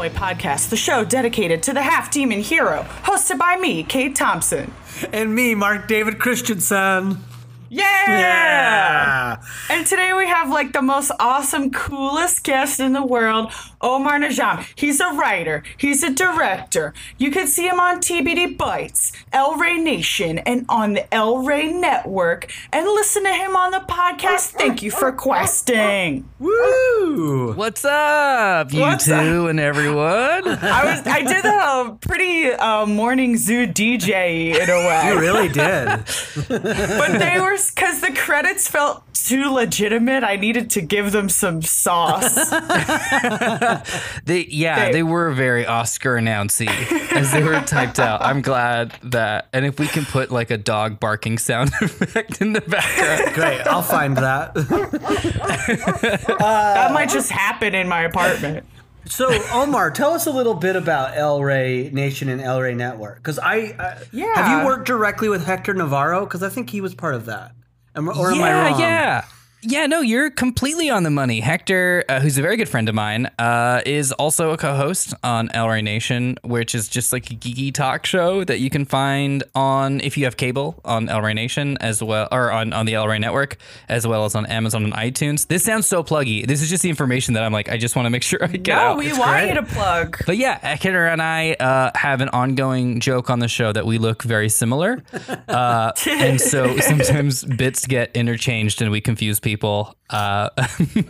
Hellboy podcast, the show dedicated to the half demon hero, hosted by me, Kate Thompson. And me, Mark David Christensen. Yeah! Yeah. And today we have like the most awesome, coolest guest in the world, Omar Najam. He's a writer, he's a director. You can see him on TBD Bites, El Rey Nation, and on the El Rey Network, and listen to him on the podcast. Thank you for questing. Woo! What's up, you What's two and everyone? I was I did a pretty uh, morning zoo DJ in a way. You really did. but they were because the credits felt too legitimate. I needed to give them some sauce. They, yeah, They- they were very Oscar announcy as they were typed out. I'm glad that, and if we can put like a dog barking sound effect in the background, Great. I'll find that. that might just happen in my apartment. So, Omar, tell us a little bit about El Rey Nation and El Rey Network. Because I, I Yeah. have you worked directly with Hector Navarro? Because I think he was part of that. Am, or am I yeah, wrong? yeah. Yeah, no, you're completely on the money. Hector, uh, who's a very good friend of mine, uh, is also a co-host on Rey Nation, which is just like a geeky talk show that you can find on if you have cable on Rey Nation as well, or on, on the Rey Network as well as on Amazon and iTunes. This sounds so pluggy. This is just the information that I'm like, I just want to make sure I get No, out. we want great. you to plug. But yeah, Hector and I uh, have an ongoing joke on the show that we look very similar. Uh, and so sometimes bits get interchanged and we confuse people. Uh,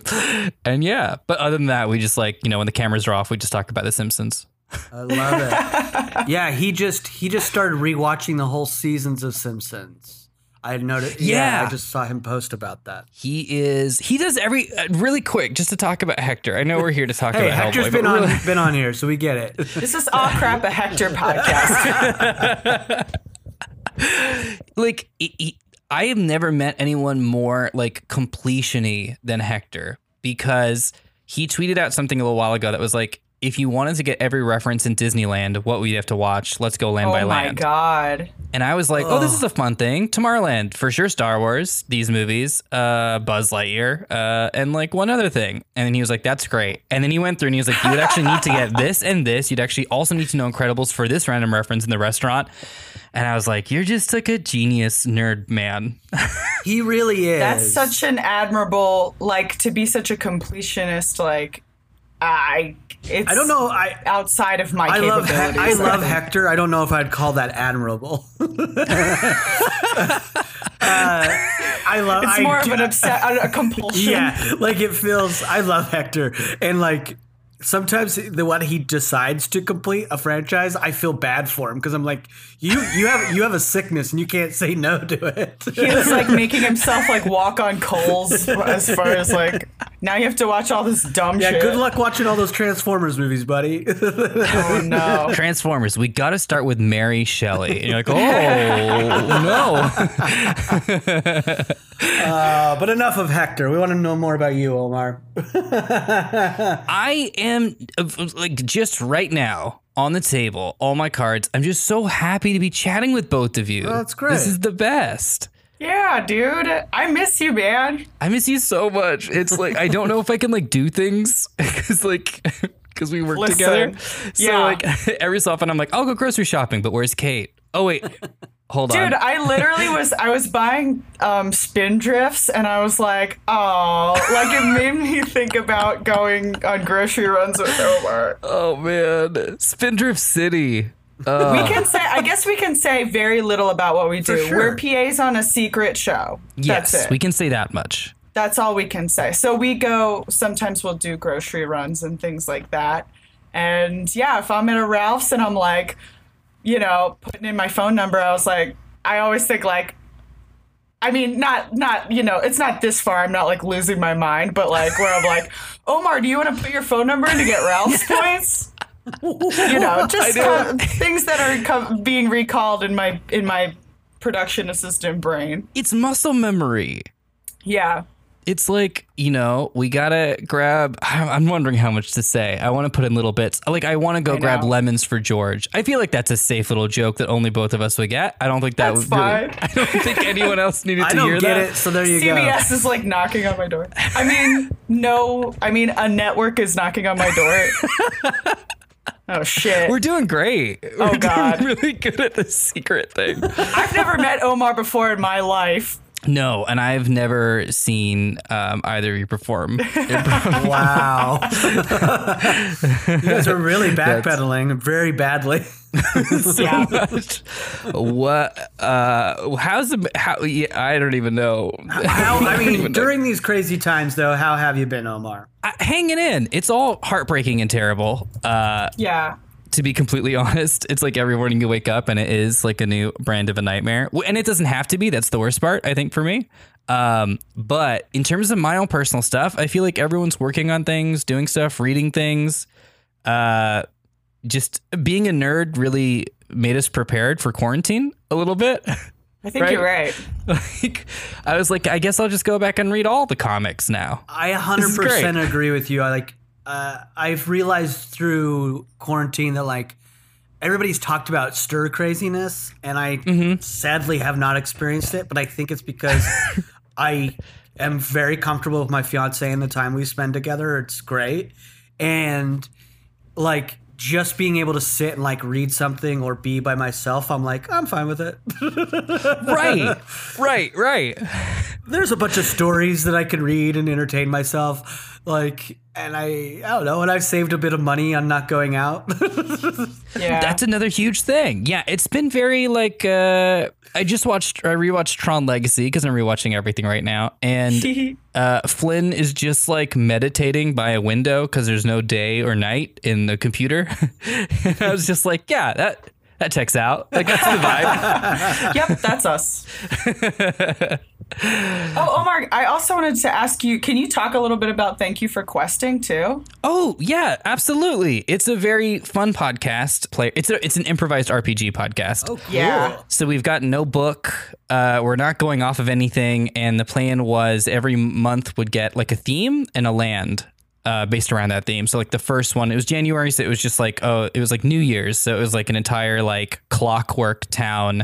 and yeah, but other than that, we just like, you know, when the cameras are off, we just talk about The Simpsons. I love it. yeah, he just he just started rewatching the whole seasons of Simpsons. I had noticed. Yeah, Yeah. I just saw him post about that. He is, he does every, uh, really quick, just to talk about Hector. I know we're here to talk Hey, about Hector's Hellboy, been on really- been on here, so we get it. This is all crap a Hector podcast. like he, he- I have never met anyone more like completion-y than Hector because he tweeted out something a little while ago that was like, if you wanted to get every reference in Disneyland, what would you have to watch? Let's go land oh by land. Oh my god. And I was like, oh, this is a fun thing. Tomorrowland, for sure. Star Wars, these movies, uh, Buzz Lightyear, uh, and like one other thing. And then he was like, that's great. And then he went through and he was like, you would actually need to get this and this. You'd actually also need to know Incredibles for this random reference in the restaurant. And I was like, you're just like a genius nerd man. He really is. That's such an admirable like to be such a completionist like I it's I don't know. I outside of my I love. He- I love Hector. I don't know if I'd call that admirable. uh, I love. It's I more of an obsess a compulsion. Yeah, like it feels. I love Hector, and like sometimes the one he decides to complete a franchise, I feel bad for him because I'm like, you you have you have a sickness and you can't say no to it. He was like making himself like walk on coals as far as like now you have to watch all this dumb shit. yeah, shit. good luck watching all those Transformers movies, buddy. Oh no. Transformers, we got to start with Mary Shelley. And you're like, oh, no. Uh, but enough of Hector. We want to know more about you, Omar. I am uh, like just right now on the table, all my cards. I'm just so happy to be chatting with both of you. that's great. This is the best. Yeah, dude. I miss you, man. I miss you so much. It's like I don't know if I can like do things because like because we work Listen, together. So yeah. like every so often I'm like I'll go grocery shopping, but where's Kate? Oh wait, hold Dude, on. I literally was I was buying um Spindrifts and I was like, oh like it made me think about going on grocery runs with Omar. oh man, Spindrift City. We can say I guess we can say very little about what we do. sure. We're PAs on a secret show. Yes, That's it. we can say that much. That's all we can say. So we go sometimes we'll do grocery runs and things like that. And yeah, if I'm at a Ralph's and I'm like, you know, putting in my phone number, I was like, I always think like, I mean, not not you know, it's not this far. I'm not like losing my mind, but like where I'm like, Omar, do you want to put your phone number in to get Ralph's points? You know, just co- uh, things that are co- being recalled in my in my production assistant brain. It's muscle memory. Yeah. it's like you know we gotta grab i'm wondering how much to say i want to put in little bits like i want to go I grab know. lemons for george i feel like that's a safe little joke that only both of us would get i don't think that That's would really- fine. i don't think anyone else needed I to don't hear get that it, so there you go. CBS is like knocking on my door. I mean, no, I mean a network is knocking on my door. oh shit. we're doing great Oh, we're God. doing really good at the secret thing I've never met Omar before in my life. No and i've never seen um, either of you perform. Wow. you guys are really backpedaling very badly. so Yeah. much. What? Uh, how's the? How? Yeah, I don't even know. How, I don't mean, even know. during these crazy times, though, how have you been, Omar? I- hanging in. It's all heartbreaking and terrible. Uh, Yeah. To be completely honest, it's like every morning you wake up and it is like a new brand of a nightmare. And it doesn't have to be. That's the worst part, I think, for me. Um, but in terms of my own personal stuff, I feel like everyone's working on things, doing stuff, reading things. Uh, just being a nerd really made us prepared for quarantine a little bit. I think Right? you're right. like, I was like, I guess I'll just go back and read all the comics now. I 100% agree with you. I like uh, I've realized through quarantine that like everybody's talked about stir craziness and I Mm-hmm. sadly have not experienced it, but I think it's because I am very comfortable with my fiance and the time we spend together. It's great. And like just being able to sit and like read something or be by myself, I'm like, I'm fine with it. Right, right, right. there's a bunch of stories that I can read and entertain myself. Like, and I, I don't know, and I've saved a bit of money on not going out. Yeah. That's another huge thing. Yeah, it's been very like uh I just watched I rewatched Tron Legacy because I'm rewatching everything right now, and uh, Flynn is just like meditating by a window because there's no day or night in the computer. and I was just like, yeah, that that checks out. Like that's the vibe. yep, that's us. oh, Omar, I also wanted to ask you can you talk a little bit about Thank You for Questing too? Oh yeah, absolutely. It's a very fun podcast. Play. It's a it's an improvised RPG podcast. Oh, yeah. So we've got no book. Uh, we're not going off of anything, and the plan was every month would get like a theme and a land uh, based around that theme. So like the first one, it was January, so it was just like oh, it was like New Year's, so it was like an entire like clockwork town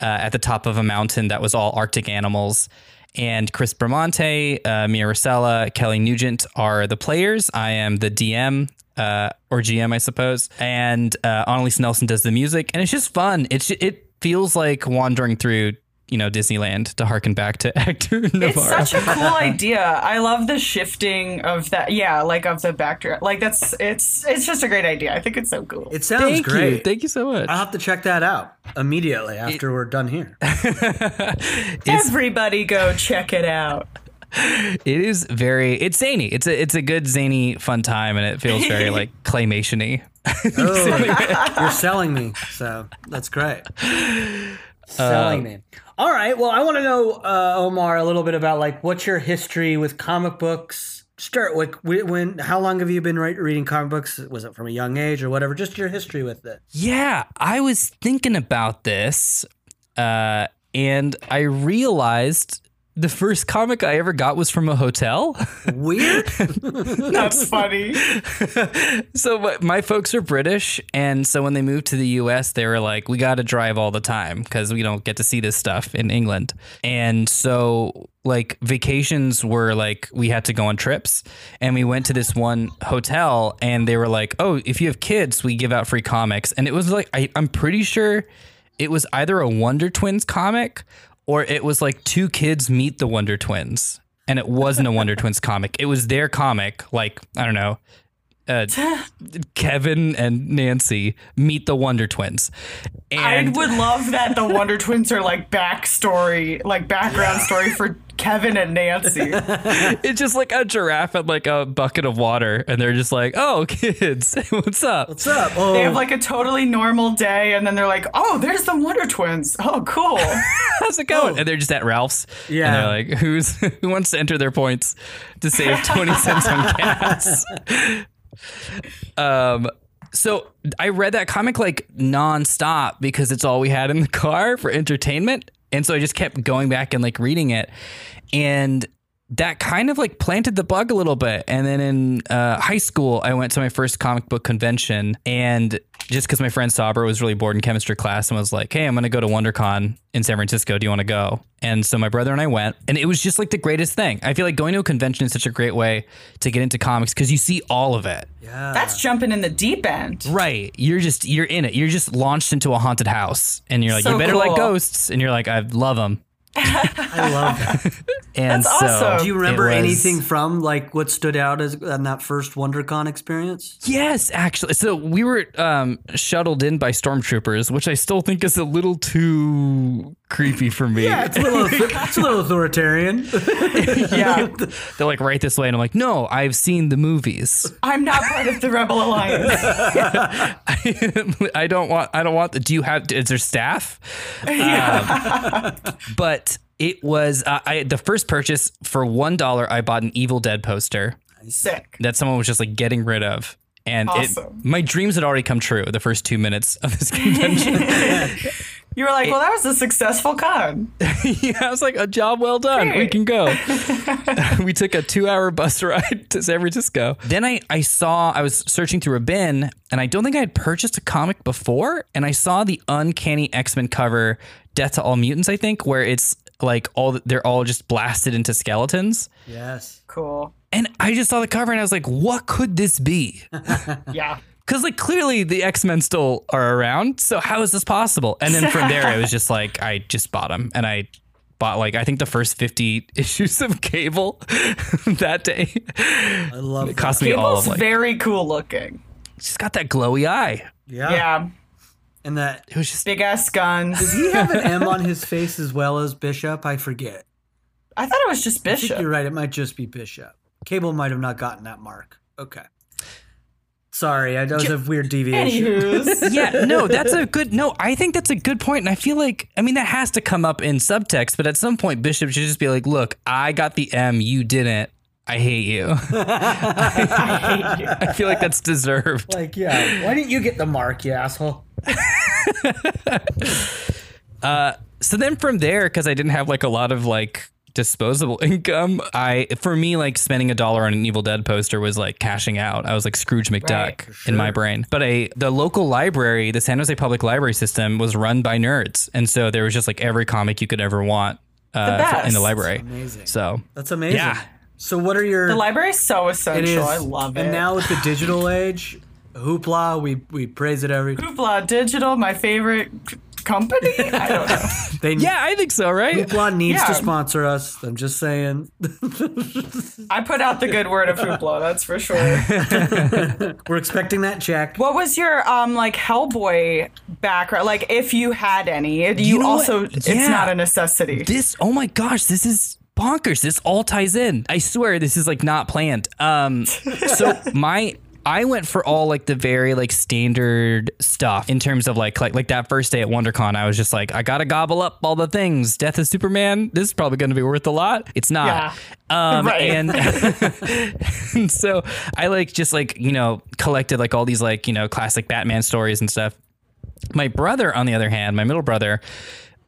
uh, at the top of a mountain that was all Arctic animals. And Chris Bramante, uh, Mia Rosella, Kelly Nugent are the players. I am the DM uh, or GM, I suppose. And uh, Annalise Nelson does the music, and it's just fun. It's it feels like wandering through you know Disneyland to harken back to Hector Navarro. It's such a cool idea. I love the shifting of that. Yeah, like of the backdrop. Like that's it's it's just a great idea. I think it's so cool. it sounds Thank great. you, thank you so much. I'll have to check that out immediately after we're done here. Everybody go check it out. It is very it's zany. It's a it's a good zany fun time, and it feels very like claymation-y. Oh, you're selling me, so that's great. Selling me. All right. Well, I want to know, uh, Omar, a little bit about like what's your history with comic books. Start like wh- when? How long have you been re- reading comic books? Was it from a young age or whatever? Just your history with it. Yeah, I was thinking about this, uh, and I realized the first comic I ever got was from a hotel. Weird. That's funny. so my, my folks are British, and so when they moved to the U.S., they were like, "We got to drive all the time because we don't get to see this stuff in England." And so, like vacations were like we had to go on trips, and we went to this one hotel, and they were like, "Oh, if you have kids, we give out free comics." And it was like I, I'm pretty sure it was either a Wonder Twins comic or it was like two kids meet the Wonder Twins. And it wasn't a Wonder Twins comic. It was their comic, like, I don't know, uh, Kevin and Nancy meet the Wonder Twins. I would love that the Wonder Twins are like backstory, like background story for Kevin and Nancy. it's just like a giraffe and like a bucket of water. And they're just like, oh, kids, what's up? What's up? Oh, They have like a totally normal day, and then they're like, "Oh, there's the Wonder Twins. Oh, cool." How's it going? And they're just at Ralph's. Yeah. And they're like, who's who wants to enter their points to save 20 cents on gas? Um so I read that comic like nonstop because it's all we had in the car for entertainment. And so I just kept going back and like reading it. And that kind of like planted the bug a little bit. And then in uh, high school, I went to my first comic book convention, and just because my friend Sauber was really bored in chemistry class and was like, "Hey, I'm going to go to WonderCon in San Francisco. Do you want to go?" And so my brother and I went, and it was just like the greatest thing. I feel like going to a convention is such a great way to get into comics because you see all of it. Yeah. That's jumping in the deep end. Right. You're just you're in it. You're just launched into a haunted house, and you're like, So you better like ghosts, and you're like, I love them. I love that. And That's so, awesome. Do you remember was- anything from like what stood out as on that first WonderCon experience? Yes, actually. So we were um, shuttled in by stormtroopers, which I still think is a little too creepy for me. It's a little, it's a little authoritarian. Yeah. They're like right this way, and I'm like, no, I've seen the movies. I'm not part of the Rebel Alliance. I don't want. I don't want. The, do you have? Is there staff? Um, but it was uh, I the first purchase for one dollar. I bought an Evil Dead poster. Sick. that someone was just like getting rid of. And Awesome. it, my dreams had already come true the first two minutes of this convention. You were like, well, that was a successful con. yeah, I was like, a job well done. We can go. we took a two hour bus ride to San Francisco. Then I, I saw, I was searching through a bin, and I don't think I had purchased a comic before. And I saw the Uncanny X Men cover, Death to All Mutants, I think, where it's like all they're all just blasted into skeletons. yes. Cool. And I just saw the cover and I was like, what could this be? Yeah. Because like clearly the X Men still are around, so how is this possible? And then from there, it was just like I just bought them, and I bought like I think the first fifty issues of Cable that day. I love It cost me all Cable's of like very cool looking. she's got that glowy eye. Yeah. Yeah. And that It was just Big ass guns. does he have an M on his face as well as Bishop? I forget. I thought it was just I think Bishop. you're right. It might just be Bishop. Cable might have not gotten that mark. Okay. Sorry, I that was a weird deviation. Anywho's. yeah, no, that's a good no. I think that's a good point, and I feel like I mean that has to come up in subtext, but at some point Bishop should just be like, "Look, I got the M, you didn't. I hate you." I hate you. I feel like that's deserved. Like, yeah, why didn't you get the mark, you asshole? uh, so then from there because i didn't have like a lot of like disposable income i for me like spending a dollar on an evil dead poster was like cashing out i was like scrooge mcduck Right. in my brain but a the local library the san jose public library system was run by nerds and so there was just like every comic you could ever want uh, The in the best. library Amazing. so That's amazing. Yeah. So what are your The library's so it essential. is I love it. And now with the digital age, hoopla, we we praise it every Hoopla Digital, my favorite c- company. I don't know. they yeah i think so right Hoopla needs Yeah. to sponsor us. I'm just saying. I put out the good word of Hoopla, that's for sure. We're expecting that check. What was your um like Hellboy background? Like if you had any, you, You know what? also it's Yeah. not a necessity. this oh my gosh this is bonkers this all ties in i swear this is like not planned um so my I went for all like the very like standard stuff in terms of like like like that first day at WonderCon. I was just like, I gotta gobble up all the things. Death of Superman. This is probably going to be worth a lot. It's not. Um, Right. and, and so I like just like you know collected like all these like you know classic Batman stories and stuff. My brother, on the other hand, my middle brother,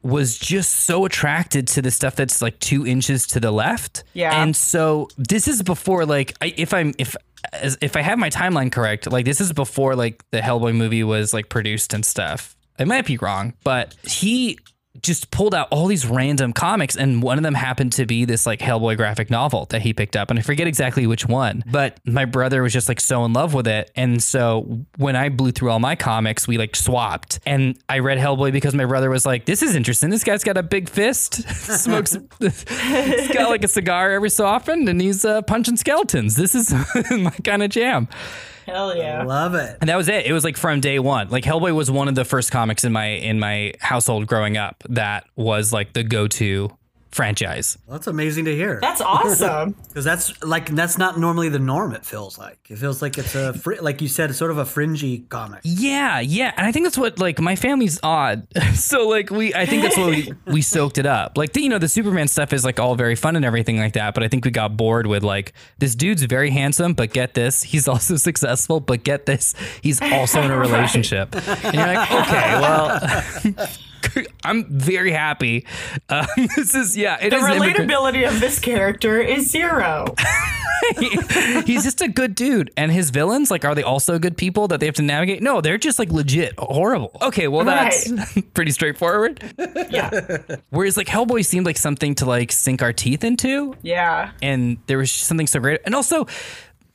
was just so attracted to the stuff that's like two inches to the left. Yeah. And so this is before like I, if I'm if as, if I have my timeline correct, like this is before like the Hellboy movie was like produced and stuff. I might be wrong, but he just pulled out all these random comics and one of them happened to be this like Hellboy graphic novel that he picked up and I forget exactly which one but my brother was just like so in love with it and so when I blew through all my comics we like swapped and I read Hellboy because my brother was like this is interesting. This guy's got a big fist smokes he's got like a cigar every so often and he's uh, punching skeletons. This is my kind of jam Hell yeah. I Love it. and that was it. It was like from day one. Like Hellboy was one of the first comics in my in my household growing up that was like the go to franchise. Well, that's amazing to hear. That's awesome. Because that's like that's not normally the norm. It feels like it feels like it's a fr- like you said, it's sort of a fringy comic. Yeah, yeah, and I think that's what like my family's odd. so like we, I think that's what we we soaked it up. Like the, you know the Superman stuff is like all very fun and everything like that, but I think we got bored with like this dude's very handsome, but get this, he's also successful, but get this, he's also in a relationship. And you're like, okay, well. I'm very happy. Um, this is yeah. It The is immigrant- relatability of this character is zero. He's just a good dude, and his villains like are they also good people that they have to navigate? No, they're just like legit horrible. Okay, well that's pretty straightforward. Yeah. Whereas like Hellboy seemed like something to like sink our teeth into, Yeah. and there was something so great, and also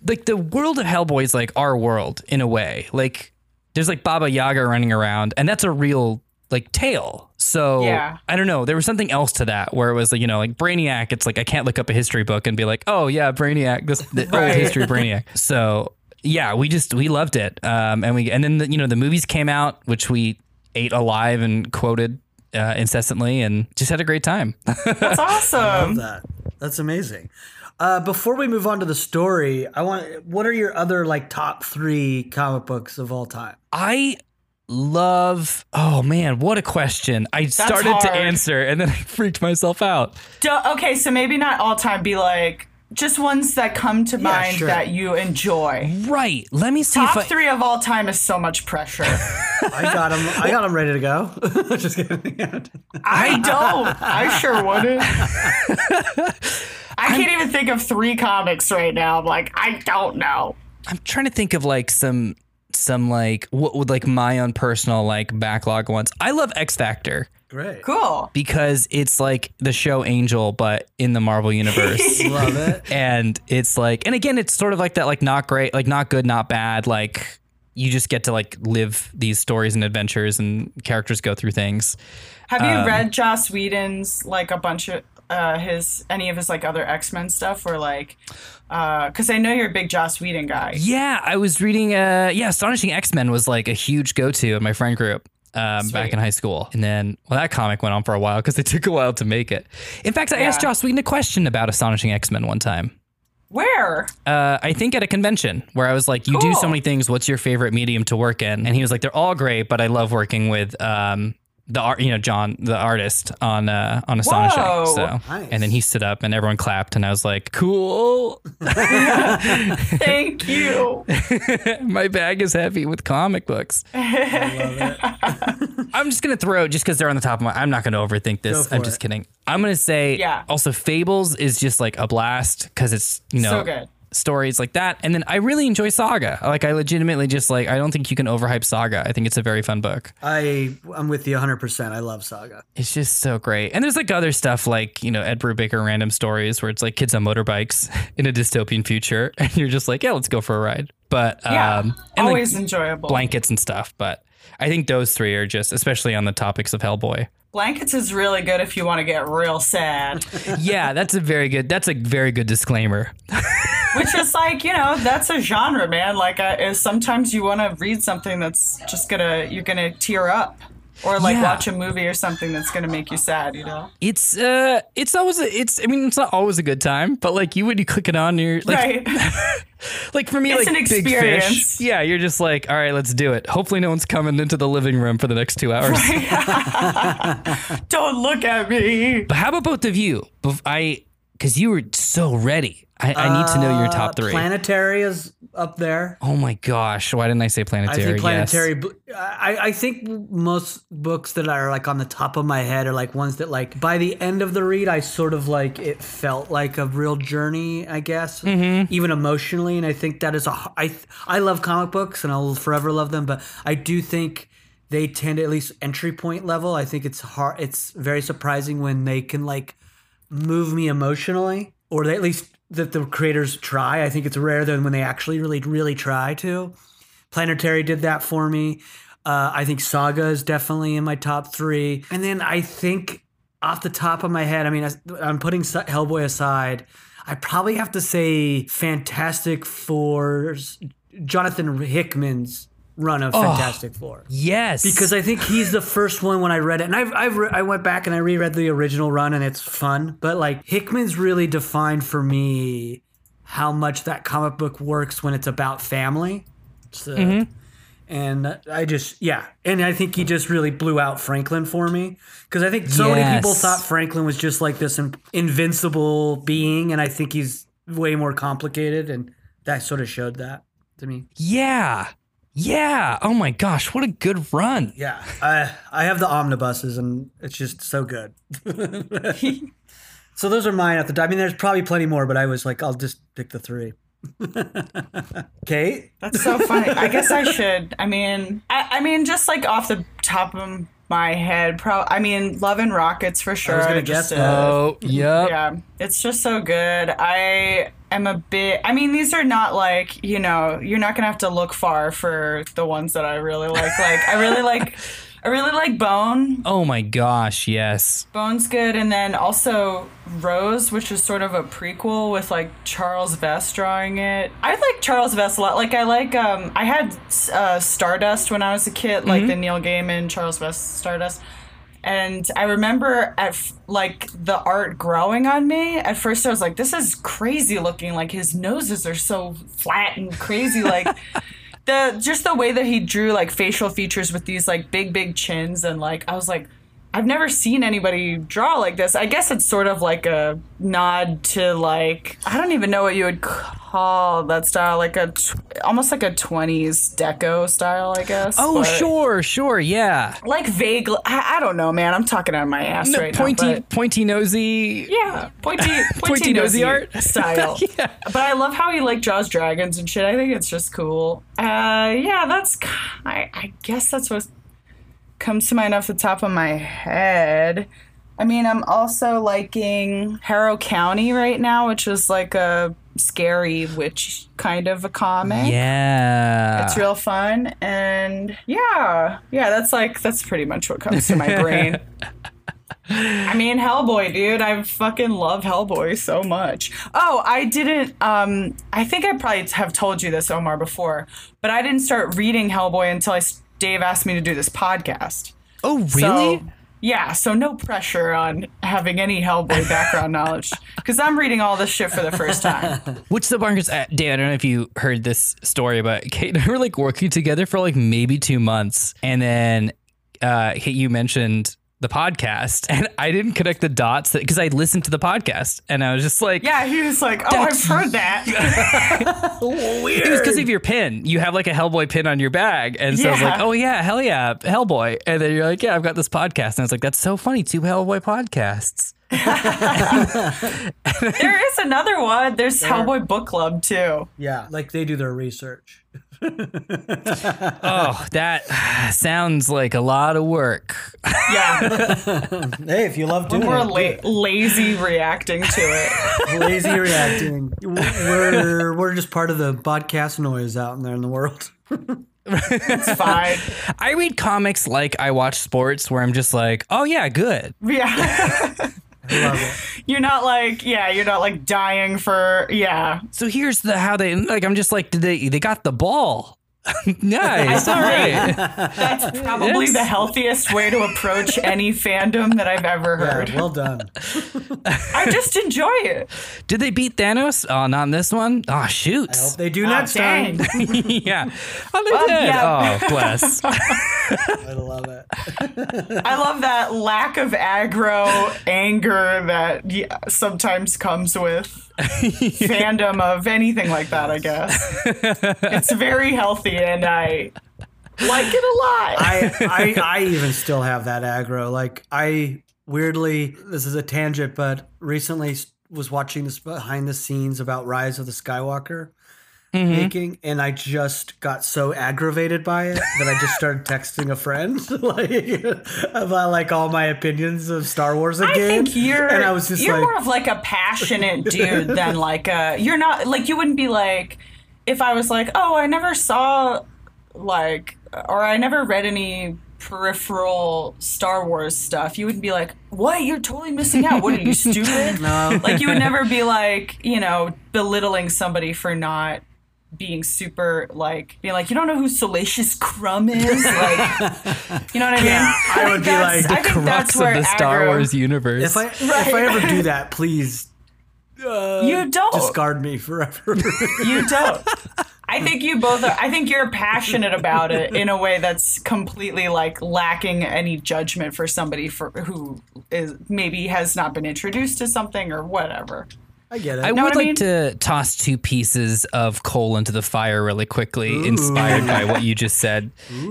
like the world of Hellboy is like our world in a way. Like there's like Baba Yaga running around, and that's a real like tail. So Yeah. I don't know. There was something else to that where it was like you know like Brainiac. It's like I can't look up a history book and be like, oh yeah, Brainiac. This the old Right. history of Brainiac. So yeah, we just we loved it. Um, and we and then the, you know the movies came out, which we ate alive and quoted uh, incessantly, and just had a great time. That's awesome. that. That's amazing. Uh, before we move on to the story, I want. What are your other like top three comic books of all time? I love. Oh man, what a question! I started to answer and then I freaked myself out. Duh, okay, so maybe not all time. Be like just ones that come to mind sure. that you enjoy. Right. Let me see Top if I. three of all time is so much pressure. I got them. I got them ready to go. Just kidding. I don't. I sure wouldn't. I can't even think of three comics right now. I'm like, I don't know. I'm trying to think of like some some like what would like my own personal like backlog ones. I love X Factor Great. Cool. because it's like the show Angel but in the Marvel universe. Love it. and it's like and again it's sort of like that like not great like not good not bad like you just get to like live these stories and adventures and characters go through things Have you Um, read Joss Whedon's like a bunch of uh, his any of his like other X Men stuff or like because I know you're a big Joss Whedon guy. yeah i was reading uh yeah astonishing x-men was like a huge go-to in my friend group um, back in high school and then well that comic went on for a while because it took a while to make it in fact i asked joss whedon a question about astonishing x-men one time Where? uh, I think at a convention where I was like, "You do so many things. What's your favorite medium to work in?" And he was like, "They're all great, but I love working with um, the art, you know, John, the artist on uh, on Astonishing." Whoa. So, Nice. and then he stood up and everyone clapped, and I was like, "Cool, Thank you. my bag is heavy with comic books." I'm just gonna throw just because they're on the top of my. I'm not gonna overthink this. for I'm it. just kidding. I'm gonna say, Yeah. Also, Fables is just like a blast because it's you know So good. Stories like that. And then I really enjoy Saga. Like I legitimately just like I don't think you can overhype Saga. I think it's a very fun book. I I'm with you 100. percent I love Saga. It's just so great. And there's like other stuff like, you know, Ed Brubaker random stories where it's like kids on motorbikes in a dystopian future and you're just like, yeah, let's go for a ride. But Yeah. um and like Always enjoyable. blankets and stuff, but I think those three are just especially on the topics of Hellboy. Blankets is really good if you want to get real sad. Yeah, that's a very good that's a very good disclaimer. Which is like, you know, that's a genre, man. Like, uh, sometimes you want to read something that's just gonna, you're gonna tear up. Or like Yeah. watch a movie or something that's gonna make you sad, you know? It's uh it's always a, it's I mean it's not always a good time, but like you would you click it on and you're like right. Like for me, It's like an big experience. fish. Yeah, you're just like, all right, let's do it. Hopefully, no one's coming into the living room for the next two hours. Don't look at me. But how about both of you? I, because you were so ready. I, I need to know your top Uh, three. Planetary is up there. oh my gosh, why didn't I say planetary? I think planetary. Yes. I, I think most books that are like on the top of my head are like ones that like by the end of the read, I sort of like it felt like a real journey. I guess Mm-hmm. even emotionally, and I think that is a. I I love comic books and I'll forever love them, but I do think they tend to at least entry point level. I think it's hard. It's very surprising when they can like move me emotionally, or they, at least that the creators try. I think it's rare than when they actually really really try to. Planetary did that for me. Uh, I think Saga is definitely in my top three. And then I think off the top of my head, I mean, I'm putting Hellboy aside. I probably have to say Fantastic Four's Jonathan Hickman's run of oh, Fantastic Four. Yes, Because I think he's the first one when I read it, and I've, I've re- I went back and I reread the original run, and it's fun. But like Hickman's really defined for me how much that comic book works when it's about family. So, mm-hmm. And I just yeah, and I think he just really blew out Franklin for me because I think so many people thought Franklin was just like this in- invincible being, and I think he's way more complicated, and that sort of showed that to me. yeah. Yeah. Oh my gosh, what a good run. Yeah, I I have the omnibuses, and it's just so good. so those are mine at the. I mean, there's probably plenty more, but I was like, I'll just pick the three. Kate, That's so funny. I guess I should. I mean, I, I mean, just like off the top of my head, pro. I mean, Love and Rockets for sure. I was gonna Just guess a- that. Oh, yep. yeah, it's just so good. I am a bit. I mean, these are not like you know. You're not gonna have to look far for the ones that I really like. Like I really like. I really like Bone. Oh my gosh, yes. Bone's good, and then also Rose, which is sort of a prequel with like Charles Vess drawing it. I like Charles Vess a lot. Like I like um I had uh, Stardust when I was a kid, like the Neil Gaiman Charles Vess Stardust. And I remember at f- like the art growing on me. At first, I was like, "This is crazy looking. Like his noses are so flat and crazy. Like the just the way that he drew like facial features with these like big big chins and like I was like I've never seen anybody draw like this. I guess it's sort of like a nod to like I don't even know what you would call that style, like a almost like a twenties deco style, I guess. Oh, sure, sure, yeah. Like vaguely, I, I don't know, man. I'm talking out of my ass No, right pointy, now. but- pointy nosy. yeah, pointy, pointy, Pointy nosy nosy art? style. Yeah. But I love how he like draws dragons and shit. I think it's just cool. Uh, yeah, that's. I, I guess that's what comes to mind off the top of my head. I mean, I'm also liking Harrow County right now, which is like a scary witch kind of a comic. Yeah. It's real fun and yeah, yeah, that's like that's pretty much what comes to my brain. I mean, Hellboy, dude, I fucking love Hellboy so much. Oh, I didn't. Um, I think I probably have told you this, Omar, before, but I didn't start reading Hellboy until I Dave asked me to do this podcast. Oh, really? So, yeah, so no pressure on having any Hellboy background knowledge because I'm reading all this shit for the first time. Which the bonkers? Uh, Dan, I don't know if you heard this story, but Kate and I were like working together for like maybe two months, and then uh, Kate, you mentioned the podcast, and I didn't connect the dots because I listened to the podcast, and I was just like, Yeah, he was like, "Oh, I've heard that." It was because of your pin. You have like a Hellboy pin on your bag. And so I was like, oh, yeah, hell yeah, Hellboy. And then you're like, yeah, I've got this podcast. And I was like, that's so funny. Two Hellboy podcasts. there is another one. There's Hellboy Book Club too. yeah, like they do their research. Oh, that sounds like a lot of work. Yeah, Hey, if you love doing we're it, la- lazy reacting to it. lazy reacting. We're we're just part of the podcast noise out in there in the world. It's fine. I read comics like I watch sports where I'm just like, oh, yeah, good. Yeah, Love it. you're not like yeah, you're not like dying for yeah. So here's the how they like. I'm just like, did they they got the ball? nice, all right. That's probably It's- the healthiest way to approach any fandom that I've ever heard. Yeah, well done. I just enjoy it. Did they beat Thanos? Oh, not in this one. Oh, shoot. Hope they do Oh, next dang. time. yeah. Oh, they Well, did. yeah. Oh, bless. I love it. I love that lack of aggro anger that sometimes comes with fandom of anything like that, I guess. It's very healthy and I like it a lot. I, I I even still have that aggro. Like I weirdly, this is a tangent, but recently was watching this behind the scenes about Rise of the Skywalker Mm-hmm. making, and I just got so aggravated by it that I just started texting a friend like about like all my opinions of Star Wars again. I think you're and I was just you're like, more of like a passionate dude than like a you're not like you wouldn't be like if I was like, "Oh, I never saw like or I never read any peripheral Star Wars stuff." You wouldn't be like, "What? You're totally missing out. What are you stupid?" no. like you would never be like, you know, belittling somebody for not being super like being like you don't know who Salacious Crumb is like you know what I mean I, I would be like I the think Crux that's of where the Star aggro- Wars universe. if I if I ever do that, please uh, You don't. discard me forever. You don't. I think you both are. I think you're passionate about it in a way that's completely like lacking any judgment for somebody for who is maybe has not been introduced to something or whatever. I get it. I Know would what I like to toss two pieces of coal into the fire really quickly, inspired by what you just said,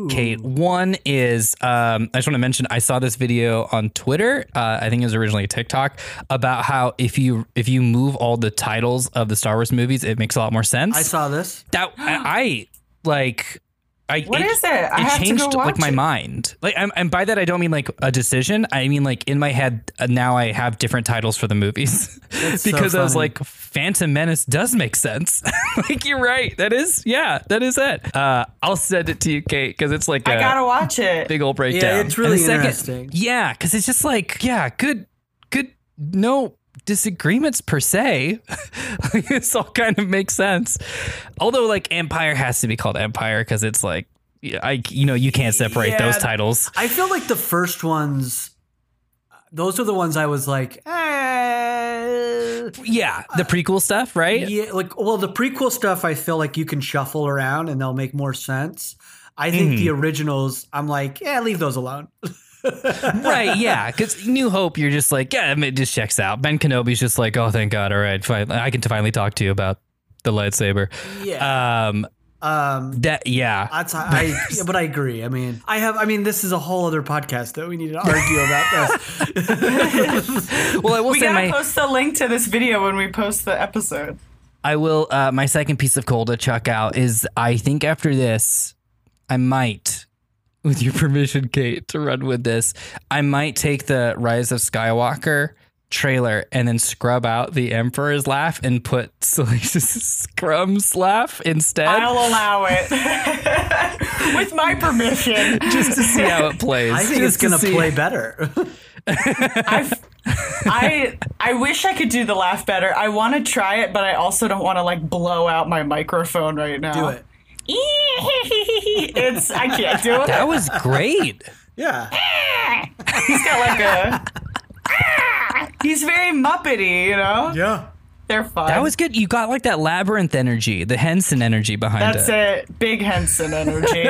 Kate. One is um, I just want to mention I saw this video on Twitter. Uh, I think it was originally a TikTok about how if you if you move all the titles of the Star Wars movies, it makes a lot more sense. I saw this. that I, I like. I, What is it? I have to go changed like my it. mind. Like, I'm, and by that I don't mean like a decision. I mean like in my head uh, now I have different titles for the movies That's so because I was like, Phantom Menace does make sense. like you're right. That is yeah. That is it. Uh, I'll send it to you, Kate, because it's like I a gotta watch it. big old breakdown. Yeah, it's really the second- interesting. Yeah, because it's just like yeah, good, good. No disagreements per se. this all kind of makes sense. Although like Empire has to be called Empire because it's like I you know you can't separate Yeah. those titles. I feel like the first ones, those are the ones I was like, eh. Yeah, the prequel stuff, right? Yeah, like well, the prequel stuff I feel like you can shuffle around and they'll make more sense. I think the Mm-hmm. originals, I'm like, yeah, leave those alone. right, yeah. Because New Hope, you're just like, yeah, I mean, it just checks out. Ben Kenobi's just like, oh, thank God. All right, fine. I can finally talk to you about the lightsaber. Yeah. Um, Um, that, yeah. that's I, yeah, but I agree. I mean, I have. I mean, this is a whole other podcast that we need to argue about this. Well, I will we say gotta my, post a link to this video when we post the episode. I will. Uh, my second piece of coal to chuck out is I think after this, I might, with your permission, Kate, to run with this, I might take the Rise of Skywalker trailer and then scrub out the Emperor's laugh and put Salacious Crumb's laugh instead, I'll allow it with my permission. just to see how it plays. I think Just it's to gonna play better. I've, I I wish I could do the laugh better. I want to try it, but I also don't want to like blow out my microphone right now. Do it. it's I can't do it. That was great. Yeah. He's got like a. He's very muppety, you know. Yeah. They're fun. That was good. You got like that labyrinth energy, the Henson energy behind That's it. That's it. Big Henson energy.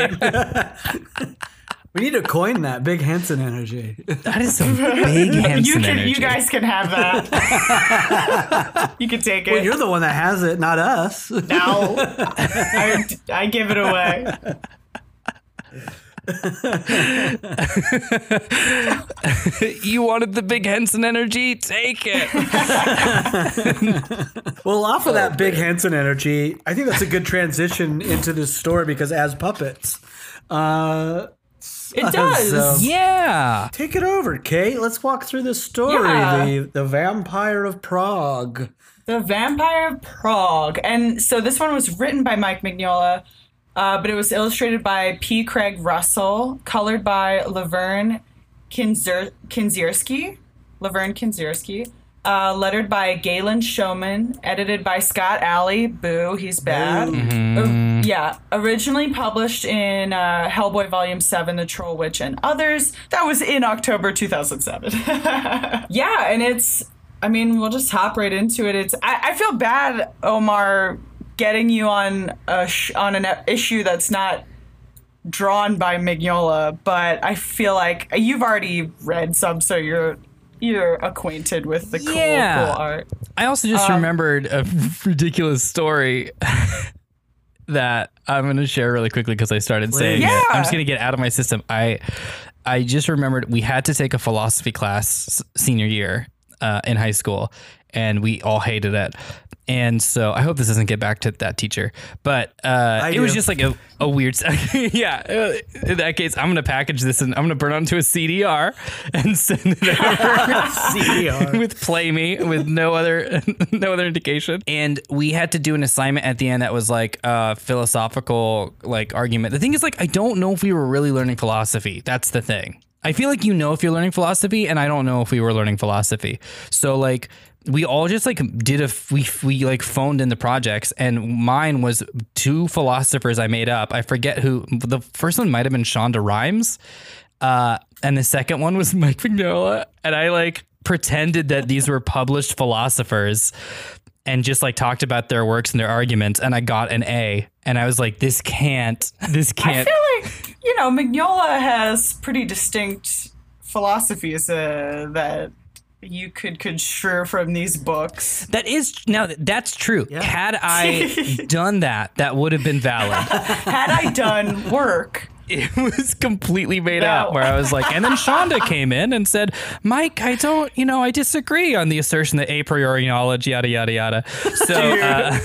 We need to coin that big Henson energy. That is some big Henson you can, energy. you guys can have that. you can take it. Well, you're the one that has it, not us. no, I, I give it away. you wanted the big Henson energy? Take it. Well, off of that big Henson energy, I think that's a good transition into this story because as puppets, uh, It does. So- yeah. take it over, Kate. Let's walk through the story. Yeah. The the Vampire of Prague. The Vampire of Prague. And so this one was written by Mike Mignola, uh, but it was illustrated by P. Craig Russell, colored by Lovern Kinzer- Kindzierski. Lovern Kindzierski. Uh, lettered by Galen Showman, edited by Scott Allie. Boo, he's bad. Uh, yeah, originally published in uh, Hellboy Volume 7, The Troll Witch and Others. That was in October 2007. yeah, and it's, I mean, we'll just hop right into it. It's, I, I feel bad, Omar, getting you on a sh- on an issue that's not drawn by Mignola, but I feel like you've already read some, so you're you're acquainted with the cool, Yeah. cool art. I also just remembered a ridiculous story that I'm going to share really quickly because I started saying Yeah. it. I'm just going to get out of my system. I I just remembered we had to take a philosophy class senior year uh, in high school, and we all hated it. And so I hope this doesn't get back to that teacher, but uh, it was just like a, a weird. yeah, uh, in that case, I'm gonna package this and I'm gonna burn it onto a CDR and send it over CDR. with play me with no other no other indication. And we had to do an assignment at the end that was like a philosophical like argument. The thing is like i don't know if we were really learning philosophy. That's the thing. I feel like you know if you're learning philosophy and i don't know if we were learning philosophy. So like we all just like did a we we like phoned in the projects and mine was two philosophers i made up i forget who the first one might have been shonda rhimes uh, and the second one was Mike Mignola, and I like pretended that these were published philosophers and just like talked about their works and their arguments, and I got an A, and I was like, this can't, this can't. I feel like you know Mignola has pretty distinct philosophies uh, that you could construe from these books. That is now that's true. Yeah. Had I done that, that would have been valid. Had I done work, it was completely made No. up where I was like, and then Shonda came in and said, Mike, I don't, you know, I disagree on the assertion that a priori knowledge, yada, yada, yada. So, uh,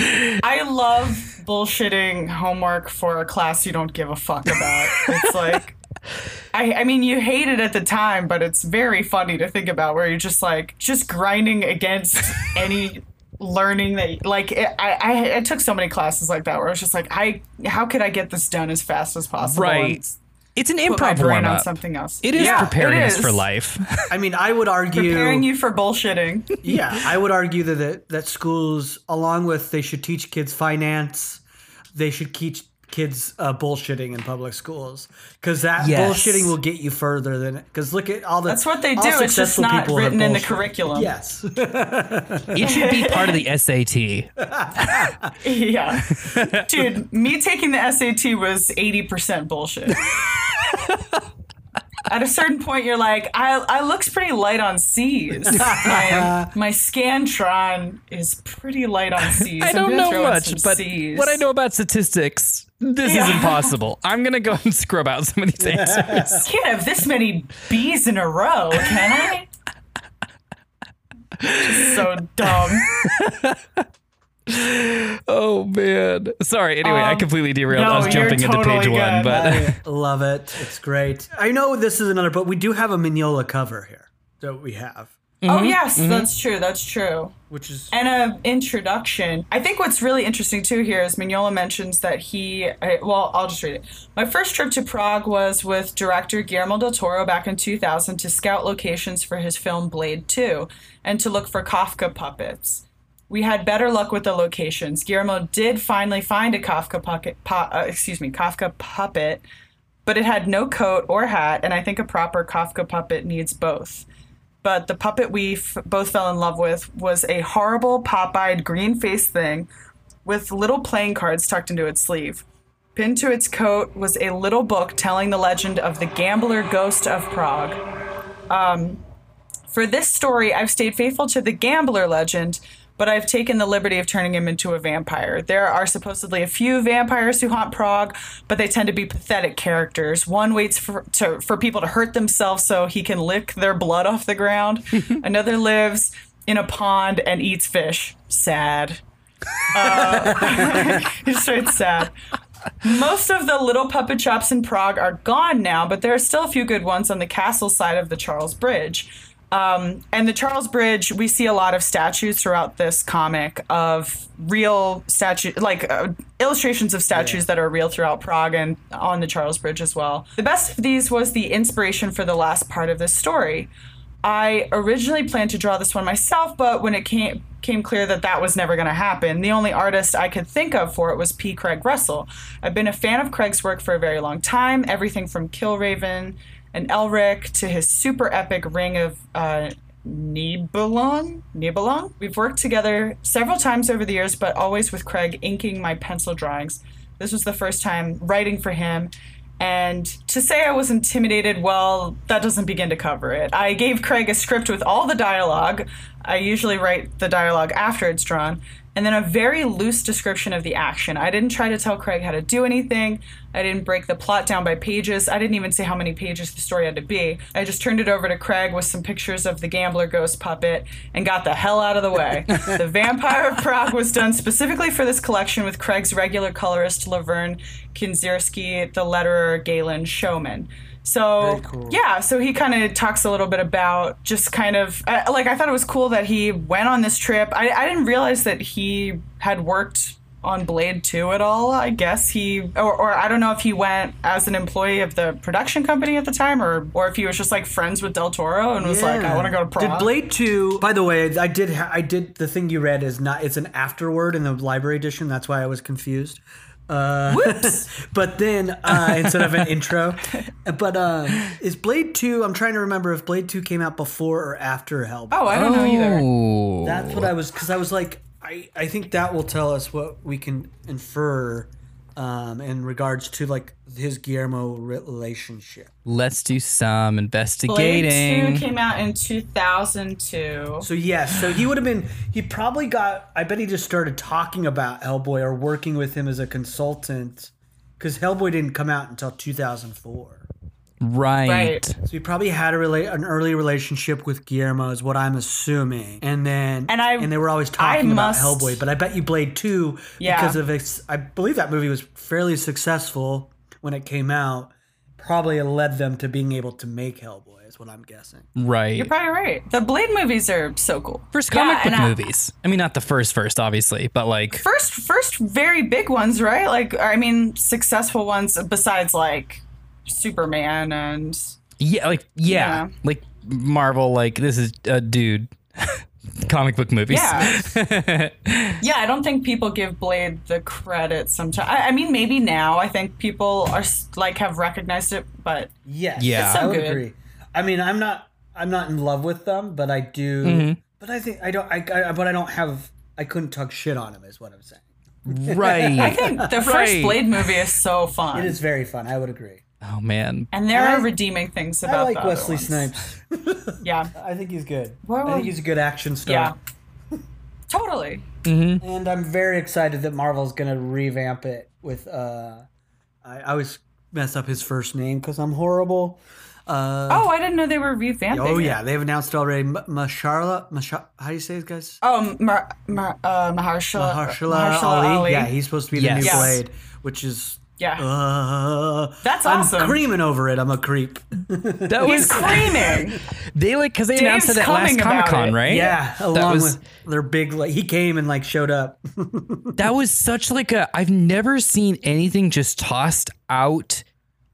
I love bullshitting homework for a class you don't give a fuck about. It's like, I, I mean, you hate it at the time, but it's very funny to think about where you're just like, just grinding against any learning that, like, it, I, I, I took so many classes like that where I was just like, I, how could I get this done as fast as possible? Right. it's an improv brain warm on up. something else. It is Yeah, preparing us for life. I mean, I would argue. Preparing you for bullshitting. yeah, I would argue that, that that schools, along with they should teach kids finance, they should teach kids uh, bullshitting in public schools because that Yes. bullshitting will get you further than because look at all the That's what they do. It's just not written in the curriculum. Yes, it should be part of the SAT. Yeah. Dude, me taking the SAT was 80% bullshit. At a certain point, you're like, I, I looks pretty light on C's. My, my Scantron is pretty light on C's. I don't know much, some but C's. what I know about statistics, this is impossible. I'm going to go and scrub out some of these answers. Can't have this many bees in a row, can I? So dumb. oh, man. Sorry. Anyway, I Um, completely derailed. no, I was you're jumping into totally page one, but. I love it. It's great. I know this is another, but we do have a Mignola cover here that we have, Oh, yes, that's true. That's true. which is and an introduction. I think what's really interesting too here is Mignola mentions that he. I- Well, I'll just read it. My first trip to Prague was with director Guillermo del Toro back in 2000 to scout locations for his film Blade 2 and to look for Kafka puppets. We had better luck with the locations. Guillermo did finally find a Kafka puppet. pu- uh, excuse me, Kafka puppet, but it had no coat or hat, and I think a proper Kafka puppet needs both but the puppet we f- both fell in love with was a horrible pop-eyed green-faced thing with little playing cards tucked into its sleeve. Pinned to its coat was a little book telling the legend of the gambler ghost of Prague. Um, for this story, I've stayed faithful to the gambler legend, but I've taken the liberty of turning him into a vampire. There are supposedly a few vampires who haunt Prague, but they tend to be pathetic characters. One waits for to, for people to hurt themselves so he can lick their blood off the ground. Another lives in a pond and eats fish. Sad. Uh, straight sad. Most of the little puppet shops in Prague are gone now, but there are still a few good ones on the castle side of the Charles Bridge. Um, and the Charles Bridge, we see a lot of statues throughout this comic of real statue, like uh, illustrations of statues that are real throughout Prague and on the Charles Bridge as well. The best of these was the inspiration for the last part of this story. I originally planned to draw this one myself, but when it came came clear that that was never going to happen, the only artist I could think of for it was P. Craig Russell. I've been a fan of Craig's work for a very long time, everything from Killraven and Elric to his super epic Ring of uh, Nibelung. Nibelung. We've worked together several times over the years, but always with Craig inking my pencil drawings. This was the first time writing for him. And to say I was intimidated, well, that doesn't begin to cover it. I gave Craig a script with all the dialogue. I usually write the dialogue after it's drawn, and then a very loose description of the action. I didn't try to tell Craig how to do anything. I didn't break the plot down by pages. I didn't even say how many pages the story had to be. I just turned it over to Craig with some pictures of the gambler ghost puppet and got the hell out of the way. the Vampire of Prague was done specifically for this collection with Craig's regular colorist Lovern Kindzierski, the letterer Galen Showman. So cool. yeah, so he kind of talks a little bit about just kind of uh, like I thought it was cool that he went on this trip. I, I didn't realize that he had worked on Blade 2 at all. I guess he or, or I don't know if he went as an employee of the production company at the time or or if he was just like friends with Del Toro and was like I want to go to Prague. Did Blade Two? By the way, I did. I did. The thing you read is not. It's an afterword in the library edition. That's why I was confused. Uh, Whoops. but then uh, instead of an intro, but uh, is Blade Two? I'm trying to remember if Blade Two came out before or after Hellboy. oh, I don't know either. Oh. That's what I was because I was like, I I think that will tell us what we can infer um, in regards to like his Guillermo relationship. Let's do some Blade investigating. 2 came out in 2002. So yes, so he would have been. He probably got. I bet he just started talking about Hellboy or working with him as a consultant, because Hellboy didn't come out until 2004. Right. Right. So he probably had a rela- an early relationship with Guillermo, is what I'm assuming. And then And I- and they were always I talking about must- Hellboy. But I bet you Blade Two Yeah. because of its. I believe that movie was fairly successful when it came out. Probably led them to being able to make Hellboy, is what I'm guessing. Right. You're probably right. The Blade movies are so cool. First Yeah, comic book I- movies. I mean, not the first, first, obviously, but like, First, first very big ones, right? Like, I mean, successful ones besides like Superman and yeah, like, yeah, Yeah. like Marvel, like, this is a dude. comic book movies. Yeah. yeah, I don't think people give Blade the credit sometimes. I, I mean, maybe now I think people are like have recognized it, but Yes. Yeah. It's so I would good. agree. I mean, I'm not I'm not in love with them, but I do Mm-hmm. but I think I don't I, I but I don't have I couldn't talk shit on him is what I'm saying. right. I think the first Right. Blade movie is so fun. It is very fun. I would agree. Oh man. and there I- are redeeming things about I like the Wesley ones. Snipes. Yeah, I think he's good. Whoa, I whoa. think he's a good action star. yeah, totally. And I'm very excited that Marvel's going to revamp it with uh I, I always mess up his first name cuz I'm horrible. Uh Oh, I didn't know they were revamping. It. Oh it. yeah, they've announced already. M- Masharla, Masha, how do you say it, guys? Oh, Mar- Mar- uh, Mahershala, Mahershala Ali. Yeah, he's supposed to be the Yes. new Yes. Blade, which is Yeah, Uh, That's I'm awesome. creaming over it. I'm a creep. That he's was screaming. they like because they announced it Dave's at last coming about Comic Con, right? Yeah, along was- with their big. Like, he came and like showed up. That was such like a I've never seen anything just tossed out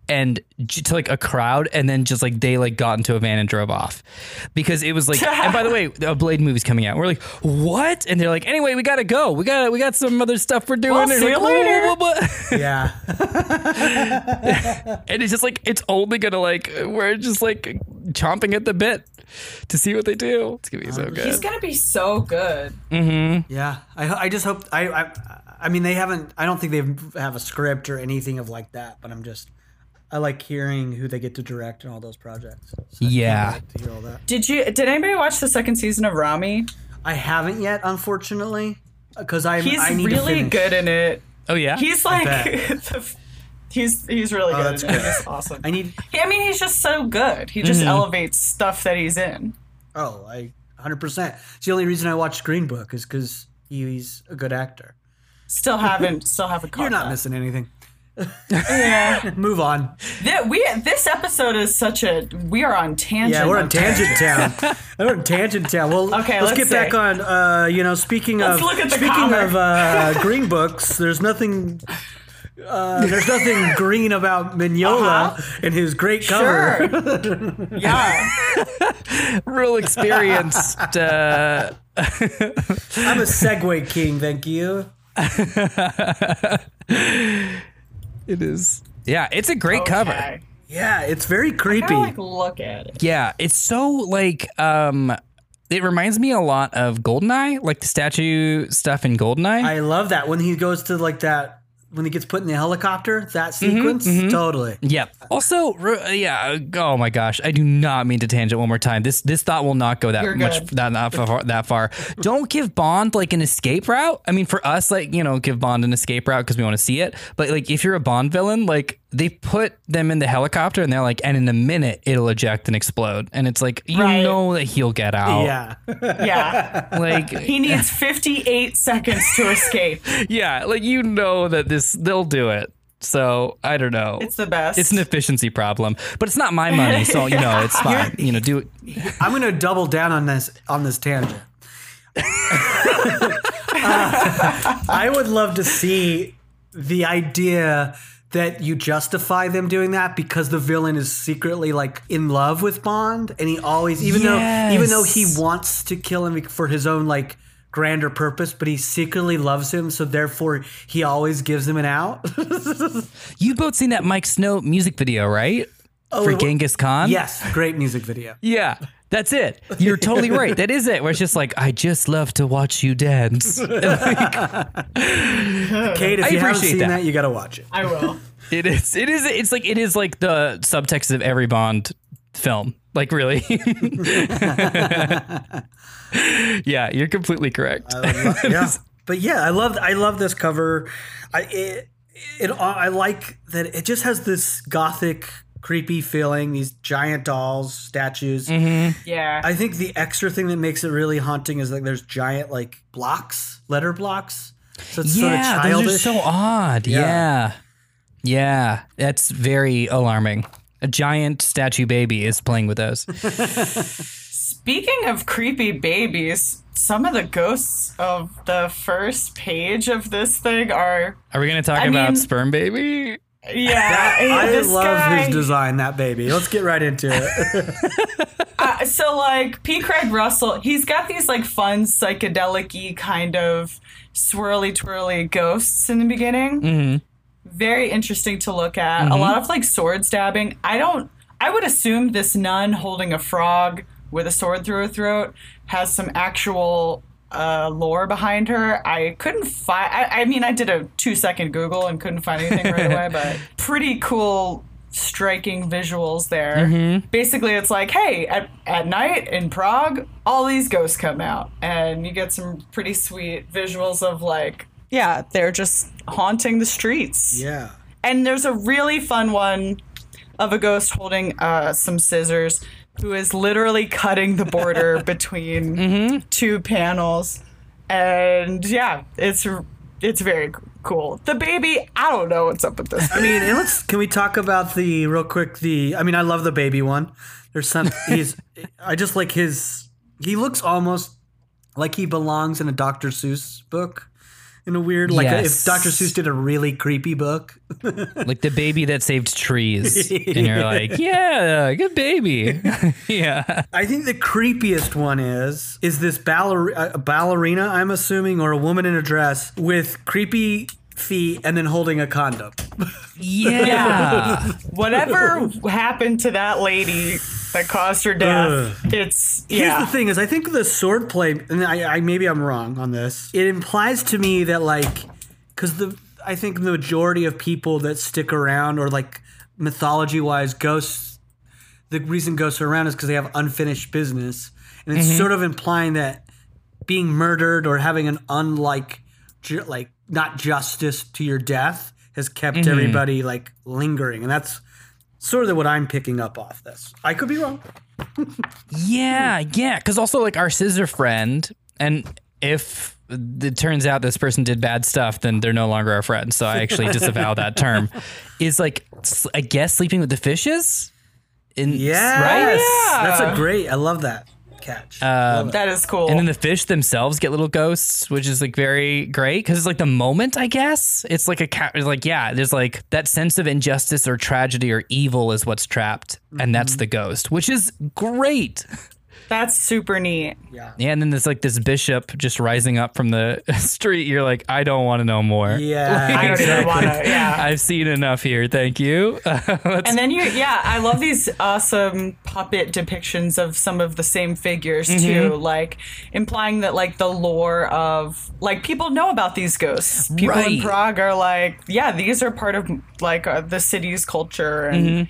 and to like a crowd and then just like they like got into a van and drove off because it was like and by the way a blade movie's coming out we're like what and they're like anyway we gotta go we got to we got some other stuff we're doing Well, and, see like, you later. Yeah, and it's just like it's only gonna like we're just like chomping at the bit to see what they do it's gonna be so good He's gonna be so good. mm-hmm. yeah. I I just hope. I I I mean, they haven't. I don't think they have a script or anything of like that. But I'm just. I like hearing who they get to direct and all those projects. So Yeah. wait to hear all that. Did you? Did anybody watch the second season of Ramy? I haven't yet, unfortunately, because I He's I need to really finish. good in it. oh yeah He's like, the, he's he's really oh, good. Oh, that's good. He's awesome. I need. I mean, he's just so good. He just mm-hmm. elevates stuff that he's in. Oh, I 100. percent It's the only reason I watched Green Book is because he's a good actor. Still haven't, still haven't caught You're not that. missing anything. Yeah. Move on. Th- we this episode is such a we are on tangent. Yeah, we're on Tangent Town. we're in Tangent Town. Well, Okay, let's, let's get back on. Uh, you know, speaking Let's of look at the speaking comic. of uh, green books, there's nothing. Uh, there's nothing green about Mignola and his great cover. Sure. yeah. real experienced uh I'm a segue king, thank you. It is yeah it's a great cover Yeah, it's very creepy. Kinda like look at it. Yeah, it's so like um it reminds me a lot of Goldeneye, like the statue stuff in Goldeneye. I love that when he goes to like that when he gets put in the helicopter. That Mm-hmm, sequence, totally. Yep. Also, re- yeah. Oh my gosh, I do not mean to tangent one more time. This this thought will not go that You're much that that far, that far. Don't give Bond like an escape route. I mean, for us, like you know, give Bond an escape route because we want to see it. But like, if you're a Bond villain, like they put them in the helicopter and they're like, and in a minute it'll eject and explode, and it's like you Right. know that he'll get out. Yeah, Yeah. Like He needs 58 seconds to escape. yeah, like you know that this they'll do it. So I don't know. It's the best. It's an efficiency problem, but it's not my money, so you know it's fine. You know, do it. I'm gonna double down on this on this tangent. Uh, I would love to see the idea that you justify them doing that because the villain is secretly like in love with Bond, and he always, even though even though he wants to kill him for his own like grander purpose, but he secretly loves him, so therefore he always gives him an out. You both seen that Miike Snow music video, right? Oh, for Genghis Khan. yes, great music video. Yeah. That's it. You're totally right. That is it. Where it's just like, I just love to watch you dance. Kate, if I you haven't appreciate seen that. that. you got to watch it. I will. It is. It is. It's like it is like the subtext of every Bond film. Like really. yeah, you're completely correct. yeah, but yeah, I love I love this cover. I it, it I like that it just has this gothic, creepy feeling. These giant dolls, statues. Mm-hmm. Yeah. I think the extra thing that makes it really haunting is like there's giant like blocks, letter blocks. So it's sort of yeah, childish. those are so odd. Yeah. Yeah. yeah, that's very alarming. A giant statue baby is playing with those. Speaking of creepy babies, some of the ghosts of the first page of this thing are Are we going to talk I about mean- sperm baby? Yeah. I this love guy, his design, that baby. Let's get right into it. uh, so like P. Craig Russell, he's got these like fun psychedelic-y kind of swirly twirly ghosts in the beginning. Mm-hmm. Very interesting to look at. A lot of like sword stabbing. I don't. I would assume this nun holding a frog with a sword through her throat has some actual uh, lore behind her. I couldn't find. I, I mean, I did a two second Google and couldn't find anything right away, but pretty cool, striking visuals there. Basically, it's like, hey, at, at night in Prague, all these ghosts come out, and you get some pretty sweet visuals of like, yeah, they're just haunting the streets. yeah. And there's a really fun one of a ghost holding uh, some scissors who is literally cutting the border between mm-hmm. two panels. And yeah, it's it's very cool. The baby, I don't know what's up with this. I mean, and let's can we talk about the real quick the I mean, I love the baby one. There's some he's I just like his he looks almost like he belongs in a Dr. Seuss book in a weird like Yes. if Dr. Seuss did a really creepy book. Like the baby that saved trees. And you're like, yeah, good baby. yeah. I think the creepiest one is is this baller, a ballerina, I'm assuming, or a woman in a dress with creepy feet and then holding a condom. Yeah. Whatever happened to that lady that caused her death, it's Here's the thing: is I think the swordplay, and I, I maybe I'm wrong on this. It implies to me that like, because the I think the majority of people that stick around or like mythology wise ghosts, the reason ghosts are around is because they have unfinished business, and it's mm-hmm. sort of implying that being murdered or having an unlike, like not justice to your death has kept mm-hmm. everybody like lingering, and that's sort of what I'm picking up off this. I could be wrong. Yeah, yeah. Because also, like our scissor friend, and if it turns out this person did bad stuff, then they're no longer our friend. So I actually disavow that term. Is like, i guess, sleeping with the fishes. In, Yes, right. yeah. that's a great. I love that catch. Love it. that is cool. And then the fish themselves get little ghosts, which is like very great because it's like the moment, I guess. It's like a cat. It's like yeah, there's like that sense of injustice or tragedy or evil is what's trapped, and that's mm-hmm. the ghost, which is great. That's super neat. Yeah, and then there's like this bishop just rising up from the street. You're like, I don't want to know more. yeah, I don't even want to. Yeah. I've seen enough here. Thank you. Let's- And then you, yeah, I love these awesome puppet depictions of some of the same figures too, like implying that like the lore of like people know about these ghosts. People in Prague are like, yeah, these are part of like uh, the city's culture, and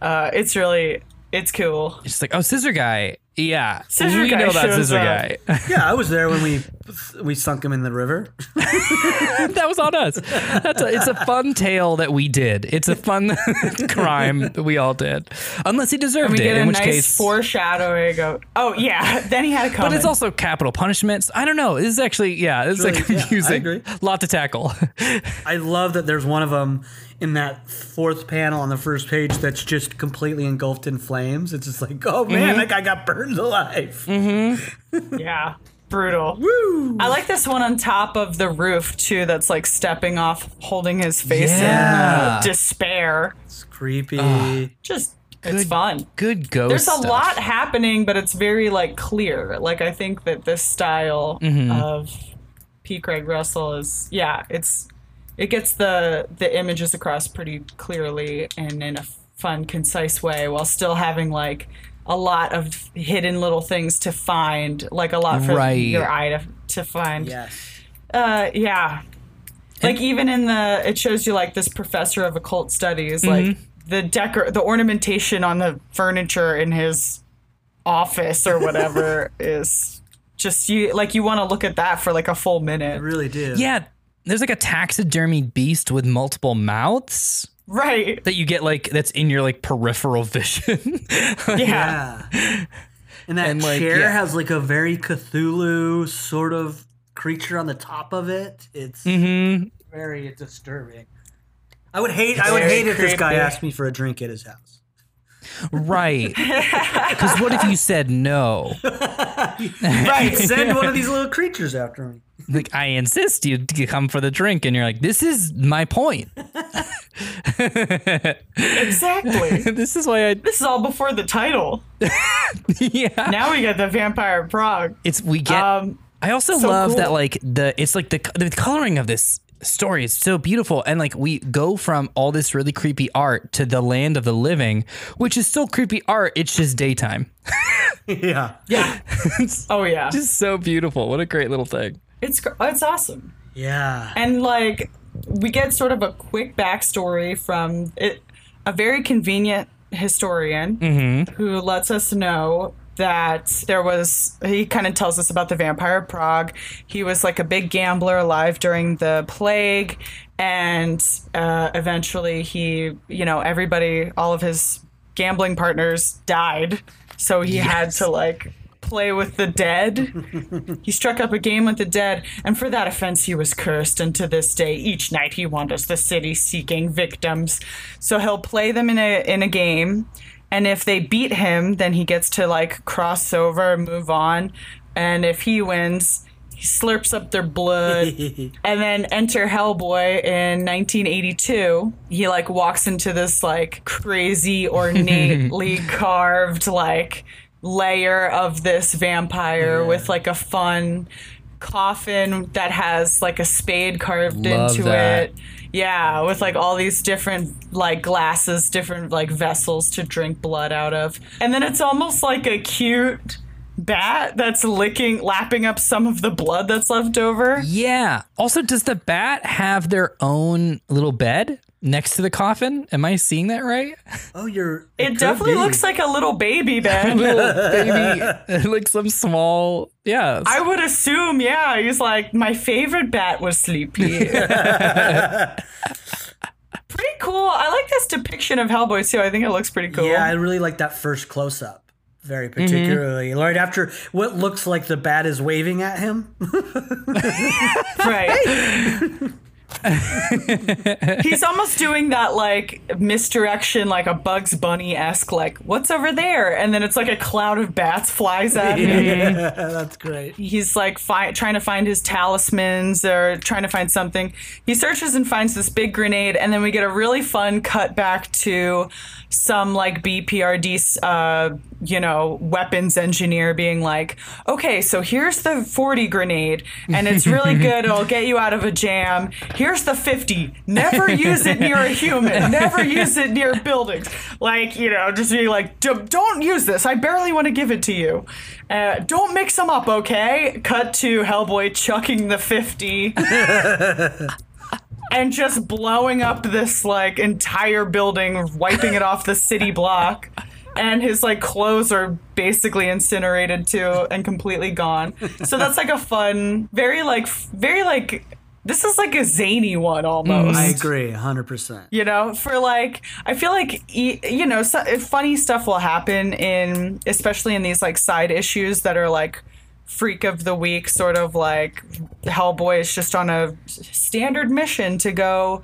uh, it's really it's cool. just like, oh, scissor guy. Yeah, Scissor we guy know about shows scissor up. guy. yeah. I was there when we we sunk him in the river. that was on us. That's a, it's a fun tale that we did. It's a fun crime that we all did, unless he deserved We it. get a In which nice case, foreshadowing of oh yeah, then he had a comment. but it's also capital punishments. I don't know. This is actually yeah. This is like Really- yeah, I confusing. agree. Lot to tackle. I love that there's one of them in that fourth panel on the first page that's just completely engulfed in flames. It's just like, oh man, that guy got burned alive. Yeah. Brutal. Woo! I like this one on top of the roof too that's like stepping off, holding his face in uh, despair. It's creepy. Just it's fun. Good ghost. There's a stuff. lot happening, but it's very like clear. Like I think that this style Mm-hmm. of P. Craig Russell is yeah, it's it gets the the images across pretty clearly and in a fun, concise way while still having like a lot of hidden little things to find, like a lot for Right. your eye to, to find. Yes. Uh, yeah. Like even in the, it shows you like this professor of occult studies, like the decor, the ornamentation on the furniture in his office or whatever is just you. Like you want to look at that for like a full I minute, really do. Yeah, there's like a taxidermied beast with multiple mouths right? that you get like that's in your like peripheral vision. Yeah, Yeah. And that And, like, chair yeah. has like a very Cthulhu sort of creature on the top of it. It's Mm-hmm. very disturbing. I would hate I would Very hate if this guy asked me for a drink at his house. right. Because what if you said no? Right, send one of these little creatures after me. Like I insist you, you come for the drink, and you're like, this is my point. exactly. this is why I this is all before the title. yeah. Now we get the Vampire Prague. It's we get. Um, I also so love cool. that like the it's like the the coloring of this story is so beautiful and like we go from all this really creepy art to the land of the living which is still creepy art it's just daytime Yeah. yeah. oh yeah. just so beautiful what a great little thing It's it's awesome. Yeah. And like we get sort of a quick backstory from it, a very convenient historian who lets us know that there was he kind of tells us about the vampire prague he was like a big gambler alive during the plague and uh, eventually he you know everybody all of his gambling partners died so he had to like play with the dead he struck up a game with the dead, and for that offense he was cursed. And to this day, each night he wanders the city seeking victims. So he'll play them in a in a game, and if they beat him, then he gets to like cross over, move on, and if he wins. He slurps up their blood, and then enter Hellboy in 1982. He like walks into this like crazy ornately carved like layer of this vampire with like a fun coffin that has like a spade carved Love into that. it. Yeah, with like all these different like glasses, different like vessels to drink blood out of. And then it's almost like a cute bat that's licking lapping up some of the blood that's left over. yeah also does the bat have their own little bed next to the coffin am i seeing that right Oh, you're. It could definitely be. looks like a little baby bed. little baby like some small yeah I would assume, yeah. He's like, my favorite bat was sleepy. Pretty cool. I like this depiction of Hellboy too. I think it looks pretty cool. Yeah, I really like that first close up. Very mm-hmm. particularly. Right after what looks like the bat is waving at him. right. He's almost doing that like misdirection, like a Bugs Bunny esque, like what's over there, and then it's like a cloud of bats flies at him. That's great. he's like fi- trying to find his talismans or trying to find something. He searches and finds this big grenade, and then we get a really fun cut back to some like BPRD, uh, you know, weapons engineer being like, okay, so here's the 40 grenade, and it's really good. It'll get you out of a jam. Here's the 50. Never use it near a human. Never use it near buildings. Like, you know, just being like, "D- don't use this. I barely want to give it to you. Uh, don't mix them up, okay? Cut to Hellboy chucking the 50 and just blowing up this like entire building, wiping it off the city block. And his like clothes are basically incinerated too and completely gone. So that's like a fun, very like, very like, this is like a zany one almost I agree, 100%. you know for like i feel like you know so, funny stuff will happen in especially in these like side issues that are like freak of the week sort of like hellboy is just on a standard mission to go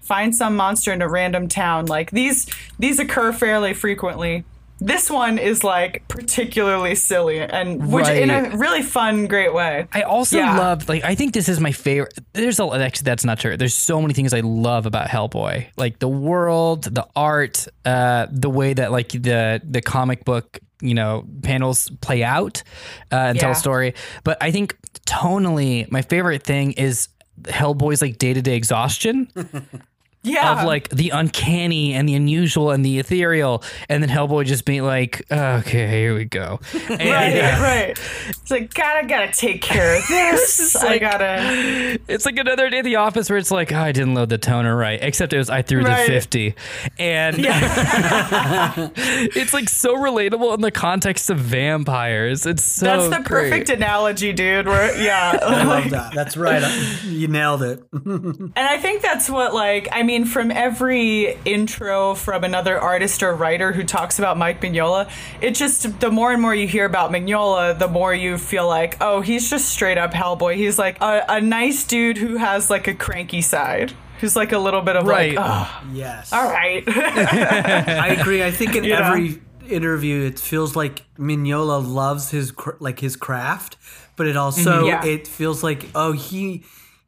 find some monster in a random town like these these occur fairly frequently this one is like particularly silly and which in a really fun great way I also Yeah. love like I think this is my favorite. There's a actually that's not true. There's so many things I love about Hellboy, like the world, the art, uh, the way that like the the comic book you know panels play out uh, and tell a story. But I think tonally, my favorite thing is Hellboy's like day to day exhaustion. Yeah. of like the uncanny and the unusual and the ethereal, and then Hellboy just being like, okay, here we go. And Right, right. It's like gotta gotta take care of this. I like- gotta. It's like another day at the office where it's like, oh, I didn't load the toner right, except it was I threw Right. the 50. And yeah. it's like so relatable in the context of vampires. It's so That's the great. perfect analogy, dude. Where yeah, I like, love that. That's right. You nailed it. And I think that's what, like, I mean, from every intro from another artist or writer who talks about Mike Mignola, it just, the more and more you hear about Mignola, the more you feel like, oh, he's just straight up Hellboy. He's like a, a nice dude who has, like, a cranky side. Who's like a little bit of Right. like, oh, Yes. all right. I agree. I think in You know? every interview, it feels like Mignola loves his cr- like his craft, but it also Mm-hmm. Yeah. it feels like oh he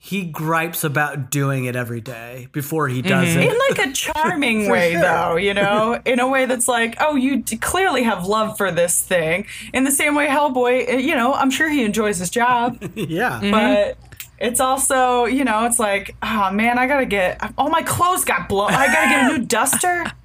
he gripes about doing it every day before he does it. in like a charming way sure. though you know in a way that's like oh you d- clearly have love for this thing in the same way hellboy uh, you know i'm sure he enjoys his job yeah. but it's also you know it's like oh man i gotta get all my clothes got blown i gotta get a new duster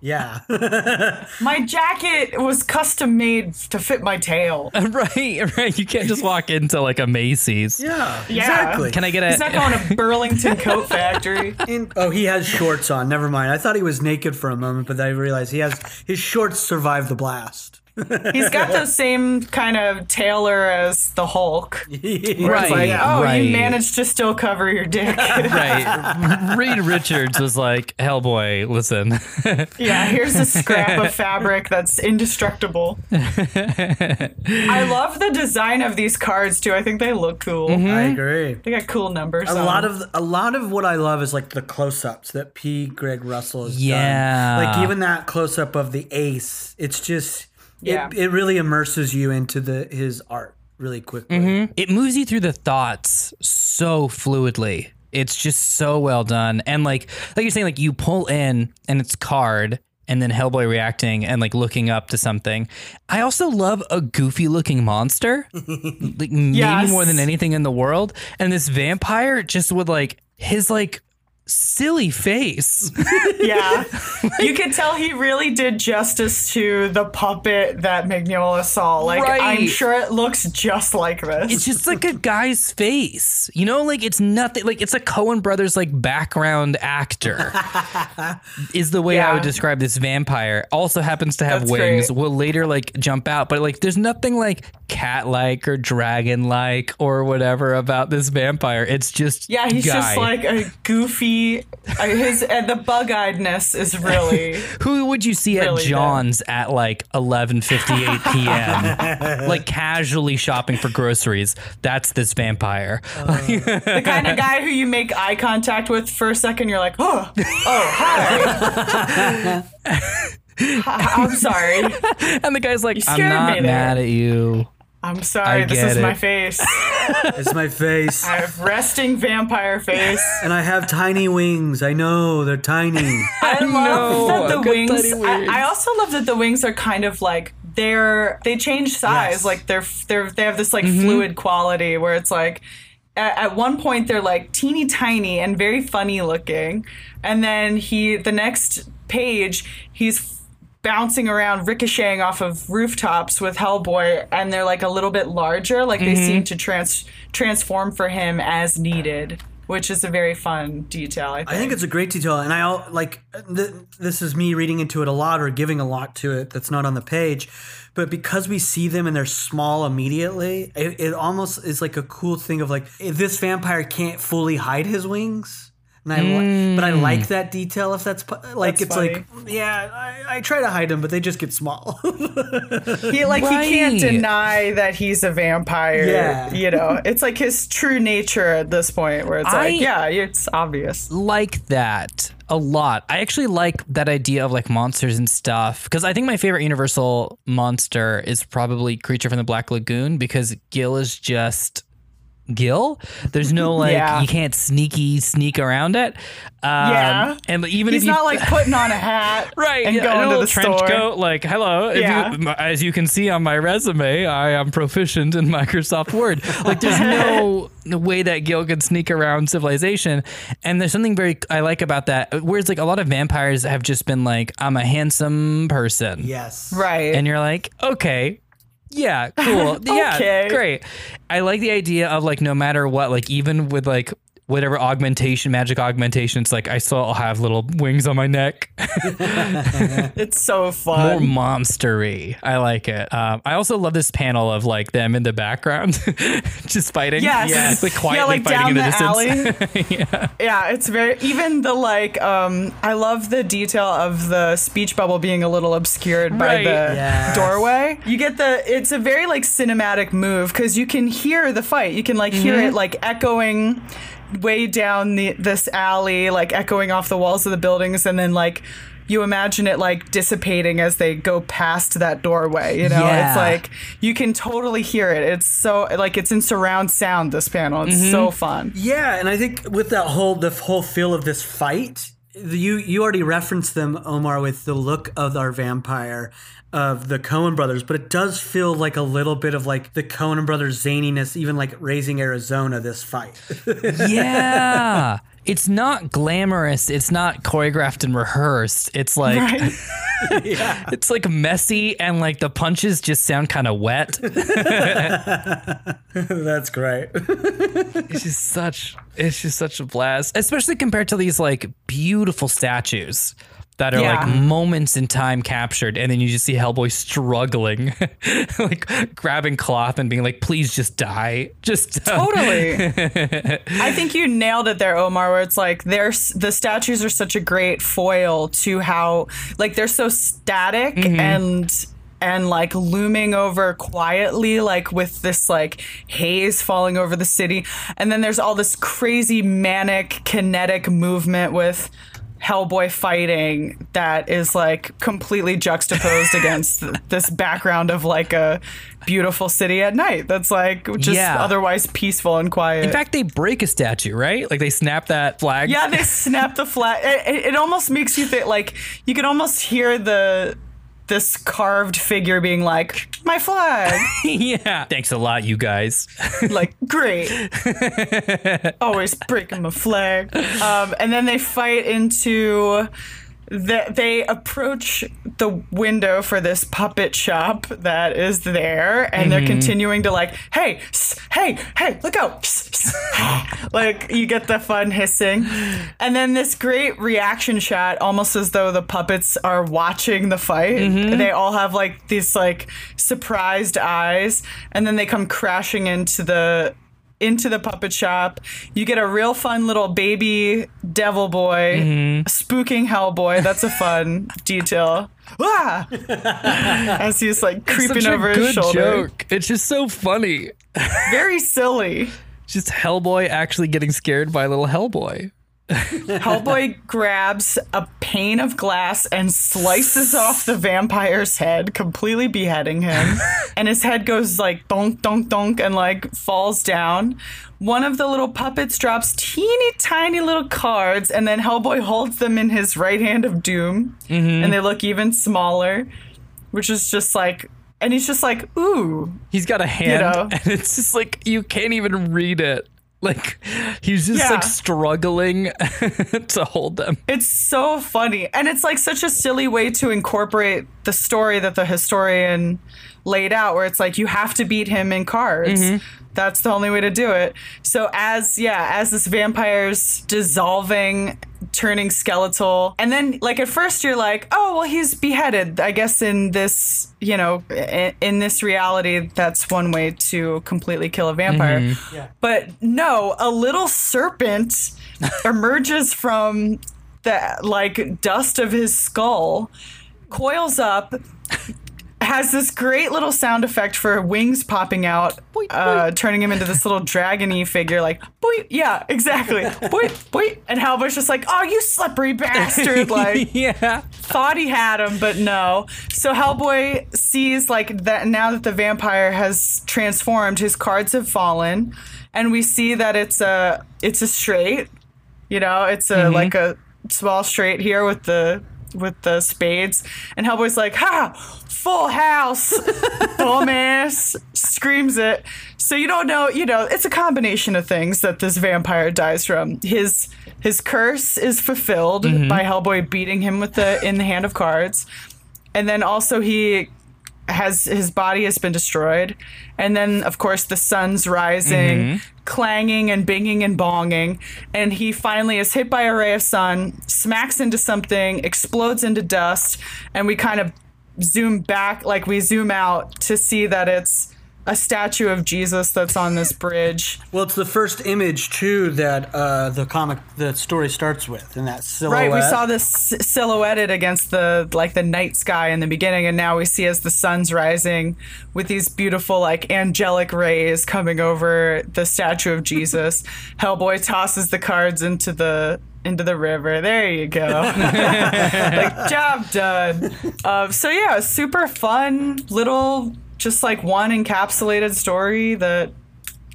Yeah. my jacket was custom made to fit my tail right, right. You can't just walk into like a Macy's. yeah. Yeah. Exactly. Can I get a? he's not going to burlington coat factory In- oh, he has shorts on. Never mind. I thought he was naked for a moment, but then I realized he has his shorts survived the blast. He's got the same kind of tailor as the hulk Right, like oh right. you managed to still cover your dick right. Reed Richards was like, Hellboy, listen. Yeah, here's a scrap of fabric that's indestructible. I love the design of these cards too. I think they look cool. Mm-hmm. I agree. They got cool numbers. A on lot them. of a lot of what I love is like the close-ups that P. Craig Russell has Yeah. done. Like even that close-up of the ace, it's just Yeah. it, it really immerses you into the his art really quickly. Mm-hmm. it moves you through the thoughts so fluidly. It's just so well done. And like like you're saying, like you pull in and it's card and then Hellboy reacting and like looking up to something. I also love a goofy looking monster. like maybe more than anything in the world. And this vampire just with like his like silly face. yeah, you could tell he really did justice to the puppet that Mignola saw. Like I'm sure it looks just like this. it's just like a guy's face. You know, like it's nothing like it's a Coen brothers like background actor. is the way I would describe this vampire. Also happens to have That's wings. great. Will later like jump out, but like there's nothing like cat like or dragon like or whatever about this vampire. It's just yeah, he's guy. just like a goofy. Uh, his and the bug-eyedness is really. Who would you see Really at John's at like 11:58 p.m. like casually shopping for groceries? That's this vampire. the kind of guy who you make eye contact with for a second, you're like, oh, oh, hi. Hi, I'm sorry. and the guy's like, "I'm not me mad at you." I'm sorry. I This get is my face. It's my face. I have resting vampire face. and I have tiny wings. I know they're tiny. I love know, that the I've wings. I. I also love that the wings are kind of like they're they change size. Yes. Like they're they're they have this like Mm-hmm. fluid quality where it's like. At, at one point, they're like teeny tiny and very funny looking, and then he the next page he's bouncing around, ricocheting off of rooftops with Hellboy, and they're like a little bit larger. Like they Mm-hmm. seem to trans transform for him as needed, which is a very fun detail. I think. I think it's a great detail, and I al- like th- this is me reading into it a lot or giving a lot to it that's not on the page, but because we see them and they're small immediately, it, it almost is like a cool thing of like if this vampire can't fully hide his wings. And I li- but I like mm. that detail. If that's like That's it's like yeah, I, I try to hide them, but they just get small. He like he can't deny that he's a vampire. Yeah. You know, it's like his true nature at this point where it's I- like, yeah, it's obvious. like that a lot. I actually like that idea of like monsters and stuff because I think my favorite Universal monster is probably Creature from the Black Lagoon because Gil is just Gil. There's no like Yeah. you can't sneaky sneak around it. Um, Yeah. and even He's if you not like putting on a hat right and going a to little the trench store. coat like hello If Yeah. you, as you can see on my resume i am proficient in microsoft word like there's no way that gil could sneak around civilization and there's something very i like about that whereas like a lot of vampires have just been like i'm a handsome person Yes. Right. and you're like okay yeah cool. Yeah great. I like the idea of like no matter what like even with like whatever augmentation magic augmentation it's like i still have little wings on my neck it's so fun. more fun. monstery. I like it. Um, I also love this panel of like them in the background, just fighting. Yes. Yes. like quietly yeah, like fighting down in the, the, distance. alley. yeah. it's very even the like um I love the detail of the speech bubble being a little obscured by the Yes. doorway. You get the it's a very like cinematic move cuz you can hear the fight. You can like hear Mm-hmm. it like echoing way down the this alley, like echoing off the walls of the buildings and then like you imagine it like dissipating as they go past that doorway, you know? Yeah. It's like you can totally hear it. It's so like it's in surround sound this panel. It's Mm-hmm. so fun. Yeah, and I think with that whole the whole feel of this fight, the- you you already referenced them, Omar, with the look of our vampire of the Coen brothers, but it does feel like a little bit of like the Coen brothers zaniness, even like raising Arizona. This fight, yeah. It's not glamorous. It's not choreographed and rehearsed. It's like Right. it's like messy and like the punches just sound kind of wet. that's great. it's just such it's just such a blast especially compared to these like beautiful statues that are Yeah. like moments in time captured and then you just see hellboy struggling like grabbing cloth and being like please just die just die." Totally. I think you nailed it there, Omar, where it's like there's the statues are such a great foil to how like they're so static mm-hmm. and and like looming over quietly like with this like haze falling over the city and then there's all this crazy manic kinetic movement with Hellboy fighting that is like completely juxtaposed against this background of like a beautiful city at night that's like just Yeah. otherwise peaceful and quiet. in fact they break a statue right like they snap that flag yeah, they snap the flag. It, it, it almost makes you think like you can almost hear the this carved figure being like my flag. yeah. Thanks a lot you guys. Like great. Always breaking my flag. Um, and then they fight into the, they approach the window for this puppet shop that is there and they're mm-hmm. continuing to like hey hey hey look out like you get the fun hissing. And then this great reaction shot almost as though the puppets are watching the fight. Mm-hmm. They all have like these like surprised eyes and then they come crashing into the into the puppet shop. You get a real fun little baby devil boy spooking Hellboy. That's a fun detail. Ah! As he's like creeping Such a over his good shoulder. joke it's just so funny Very silly. just hellboy actually getting scared by a little hellboy Hellboy grabs a pane of glass and slices off the vampire's head, completely beheading him. and his head goes like donk, donk, donk, and like falls down. One of the little puppets drops teeny tiny little cards, and then Hellboy holds them in his right hand of doom, mm-hmm. and they look even smaller, which is just like, and he's just like, ooh, He's got a hand, know. and it's just like you can't even read it. Like he's just Yeah. like struggling to hold them. It's so funny. And it's like such a silly way to incorporate the story that the historian laid out, where it's like you have to beat him in cards. Mm-hmm. That's the only way to do it. So as yeah, as this vampire's dissolving, turning skeletal, and then like at first you're like, oh well, he's beheaded. I guess in this you know in, in this reality, that's one way to completely kill a vampire. Mm-hmm. But no, a little serpent emerges from the like dust of his skull, coils up, has this great little sound effect for wings popping out, uh, turning him into this little dragony figure, like boy, yeah, exactly, boy, boy, and Hellboy's just like, oh, you slippery bastard, like yeah. thought he had him, but no. So Hellboy sees like that now that the vampire has transformed, his cards have fallen, and we see that it's a it's a straight. You know, it's a like a small straight here with the with the spades, and Hellboy's like, "Ha, full house, dumbass!" Screams it. So you don't know. You know, it's a combination of things that this vampire dies from. His his curse is fulfilled mm-hmm. by Hellboy beating him with the in the hand of cards, and then also he has his body has been destroyed and then of course the sun's rising mm-hmm. clanging and binging and bonging and he finally is hit by a ray of sun smacks into something explodes into dust and we kind of zoom back like we zoom out to see that it's a statue of jesus that's on this bridge Well, it's the first image too that uh, the comic, the story starts with, and that silhouette. Right, we saw this silhouetted against the like the night sky in the beginning, and now we see as the sun's rising with these beautiful like angelic rays coming over the statue of Jesus. Hellboy tosses the cards into the into the river. There you go. like job done. Um, so yeah, super fun little, just like one encapsulated story that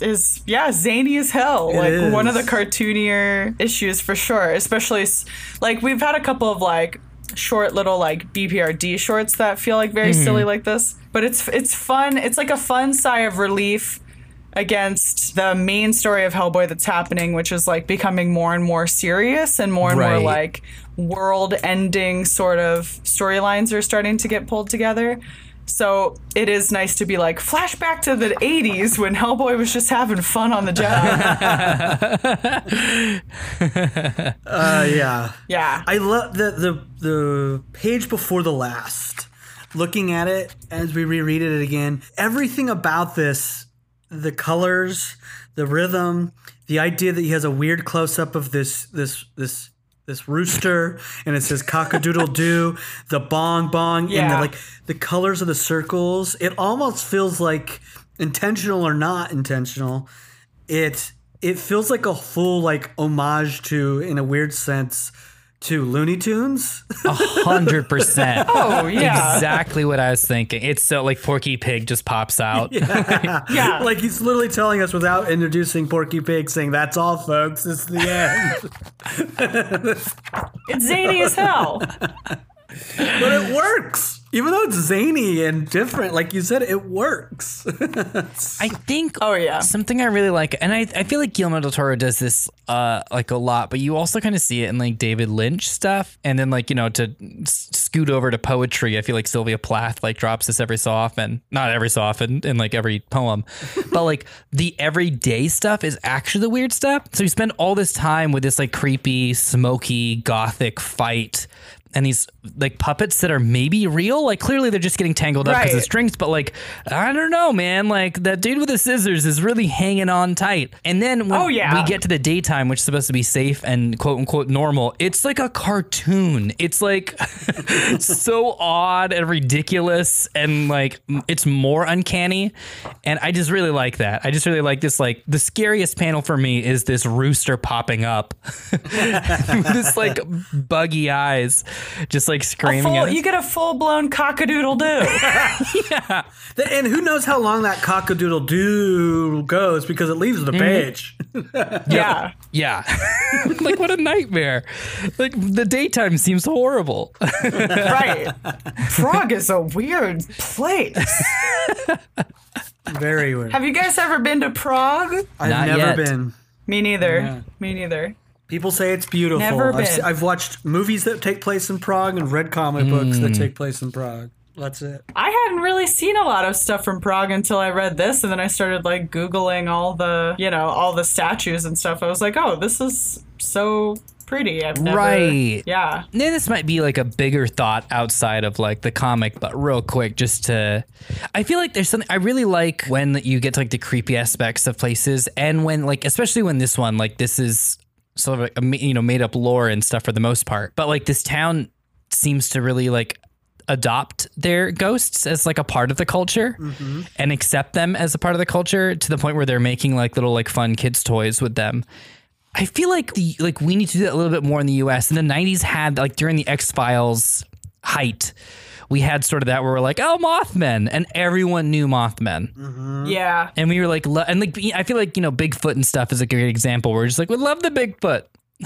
is yeah zany as hell. It like one of the is. cartoonier issues for sure especially like we've had a couple of like short little like bprd shorts that feel like very silly mm-hmm. like this but it's it's fun. It's like a fun sigh of relief against the main story of hellboy that's happening which is like becoming more and more serious and more and more like world ending sort of storylines are starting to get pulled together so it is nice to be like flashback to the 80s when Hellboy was just having fun on the job. Uh, yeah. yeah. I love the, the the page before the last. Looking at it as we reread it again, everything about this, the colors, the rhythm, the idea that he has a weird close up of this this this this rooster and it says cockadoodle doo, the bong bong, and the, Yeah. like the colors of the circles. It almost feels like intentional or not intentional. It it feels like a full like homage to, in a weird sense, to Looney Tunes. A hundred percent. oh, yeah. Exactly what I was thinking. It's so like Porky Pig just pops out. Yeah. like he's literally telling us without introducing Porky Pig, saying, "That's all, folks. It's the end." it's zany as hell. but it works, even though it's zany and different. Like you said, it works. I think Oh, yeah. something I really like, and I, I feel like Guillermo del Toro does this uh like a lot, but you also kind of see it in like David Lynch stuff, and then like you know to s- scoot over to poetry, I feel like Sylvia Plath like drops this every so often, not every so often in like every poem, but like the everyday stuff is actually the weird stuff. So you spend all this time with this like creepy, smoky, gothic fight. And these like puppets that are maybe real, like clearly they're just getting tangled up because of strings, but like I don't know, man. Like that dude with the scissors is really hanging on tight. And then when Oh, yeah. we get to the daytime, which is supposed to be safe and quote unquote normal, it's like a cartoon. It's like so odd and ridiculous, and like it's more uncanny. And I just really like that. I just really like this. Like the scariest panel for me is this rooster popping up this like buggy eyes, just like A screaming. full, at you get a full blown cockadoodle doo. and who knows how long that cockadoodle doo goes because it leaves the mm-hmm. page. yeah. Yeah. like what a nightmare. Like the daytime seems horrible. Right. Prague is a weird place. Very weird. Have you guys ever been to Prague? I've Not never yet. been. Me neither. Yeah. Me neither. People say it's beautiful. Never I've. I've watched movies that take place in Prague and read comic books that hmm. take place in Prague. That's it. I hadn't really seen a lot of stuff from Prague until I read this, and then I started like Googling all the, you know, all the statues and stuff. I was like, oh, this is so pretty. I've never. Right. Yeah. Then this might be like a bigger thought outside of like the comic, but real quick, just to, I feel like there's something I really like when you get to like the creepy aspects of places, and when like especially when this one like this is sort of like you know made up lore and stuff for the most part, but like this town seems to really like adopt their ghosts as like a part of the culture mm-hmm. and accept them as a part of the culture to the point where they're making like little like fun kids toys with them. I feel like the like we need to do that a little bit more in the US. In the 90s had like during the X-Files height we had sort of that where we're like, oh, Mothman, and everyone knew Mothman, mm-hmm. Yeah. and we were like, lo- and like I feel like you know Bigfoot and stuff is a great example. We're just like, we love the Bigfoot.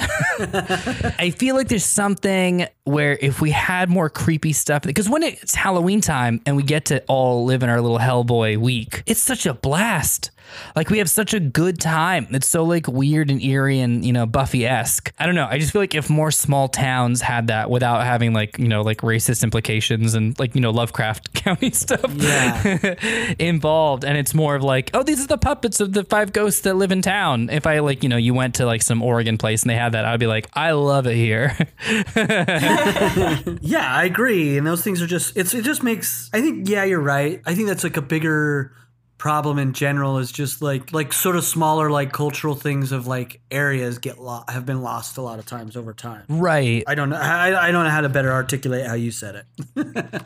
I feel like there's something where if we had more creepy stuff, because when it's Halloween time and we get to all live in our little Hellboy week, it's such a blast. Like we have such a good time. It's so like weird and eerie and you know Buffy esque. I don't know. I just feel like if more small towns had that without having like you know like racist implications and like you know Lovecraft County stuff Yeah. involved, and it's more of like oh these are the puppets of the five ghosts that live in town. If I like you know you went to like some Oregon place and they had that, I'd be like I love it here. Yeah, I agree. And those things are just it's it just makes I think yeah, you're right. I think that's like a bigger problem in general is just like like sort of smaller like cultural things of like areas get lo- have been lost a lot of times over time. right. I don't know I, I don't know how to better articulate how you said it.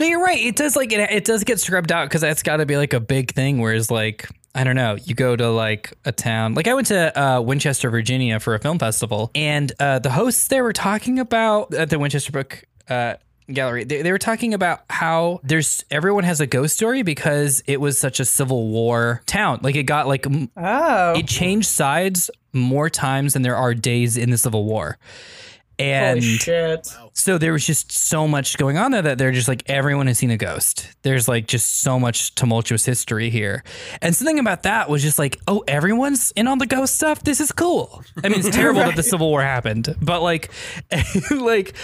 No, you're right. It does like it, it does get scrubbed out because that's got to be like a big thing. Whereas like I don't know, you go to like a town like I went to uh, Winchester, Virginia for a film festival, and uh, the hosts there were talking about at the Winchester Book. Uh, Gallery. They, they were talking about how there's everyone has a ghost story because it was such a Civil War town. Like it got like Oh. it changed sides more times than there are days in the Civil War, and so there was just so much going on there that they're just like everyone has seen a ghost. There's like just so much tumultuous history here. And something about that was just like, oh, everyone's in on the ghost stuff. This is cool. I mean, it's terrible that the Civil War happened, but like like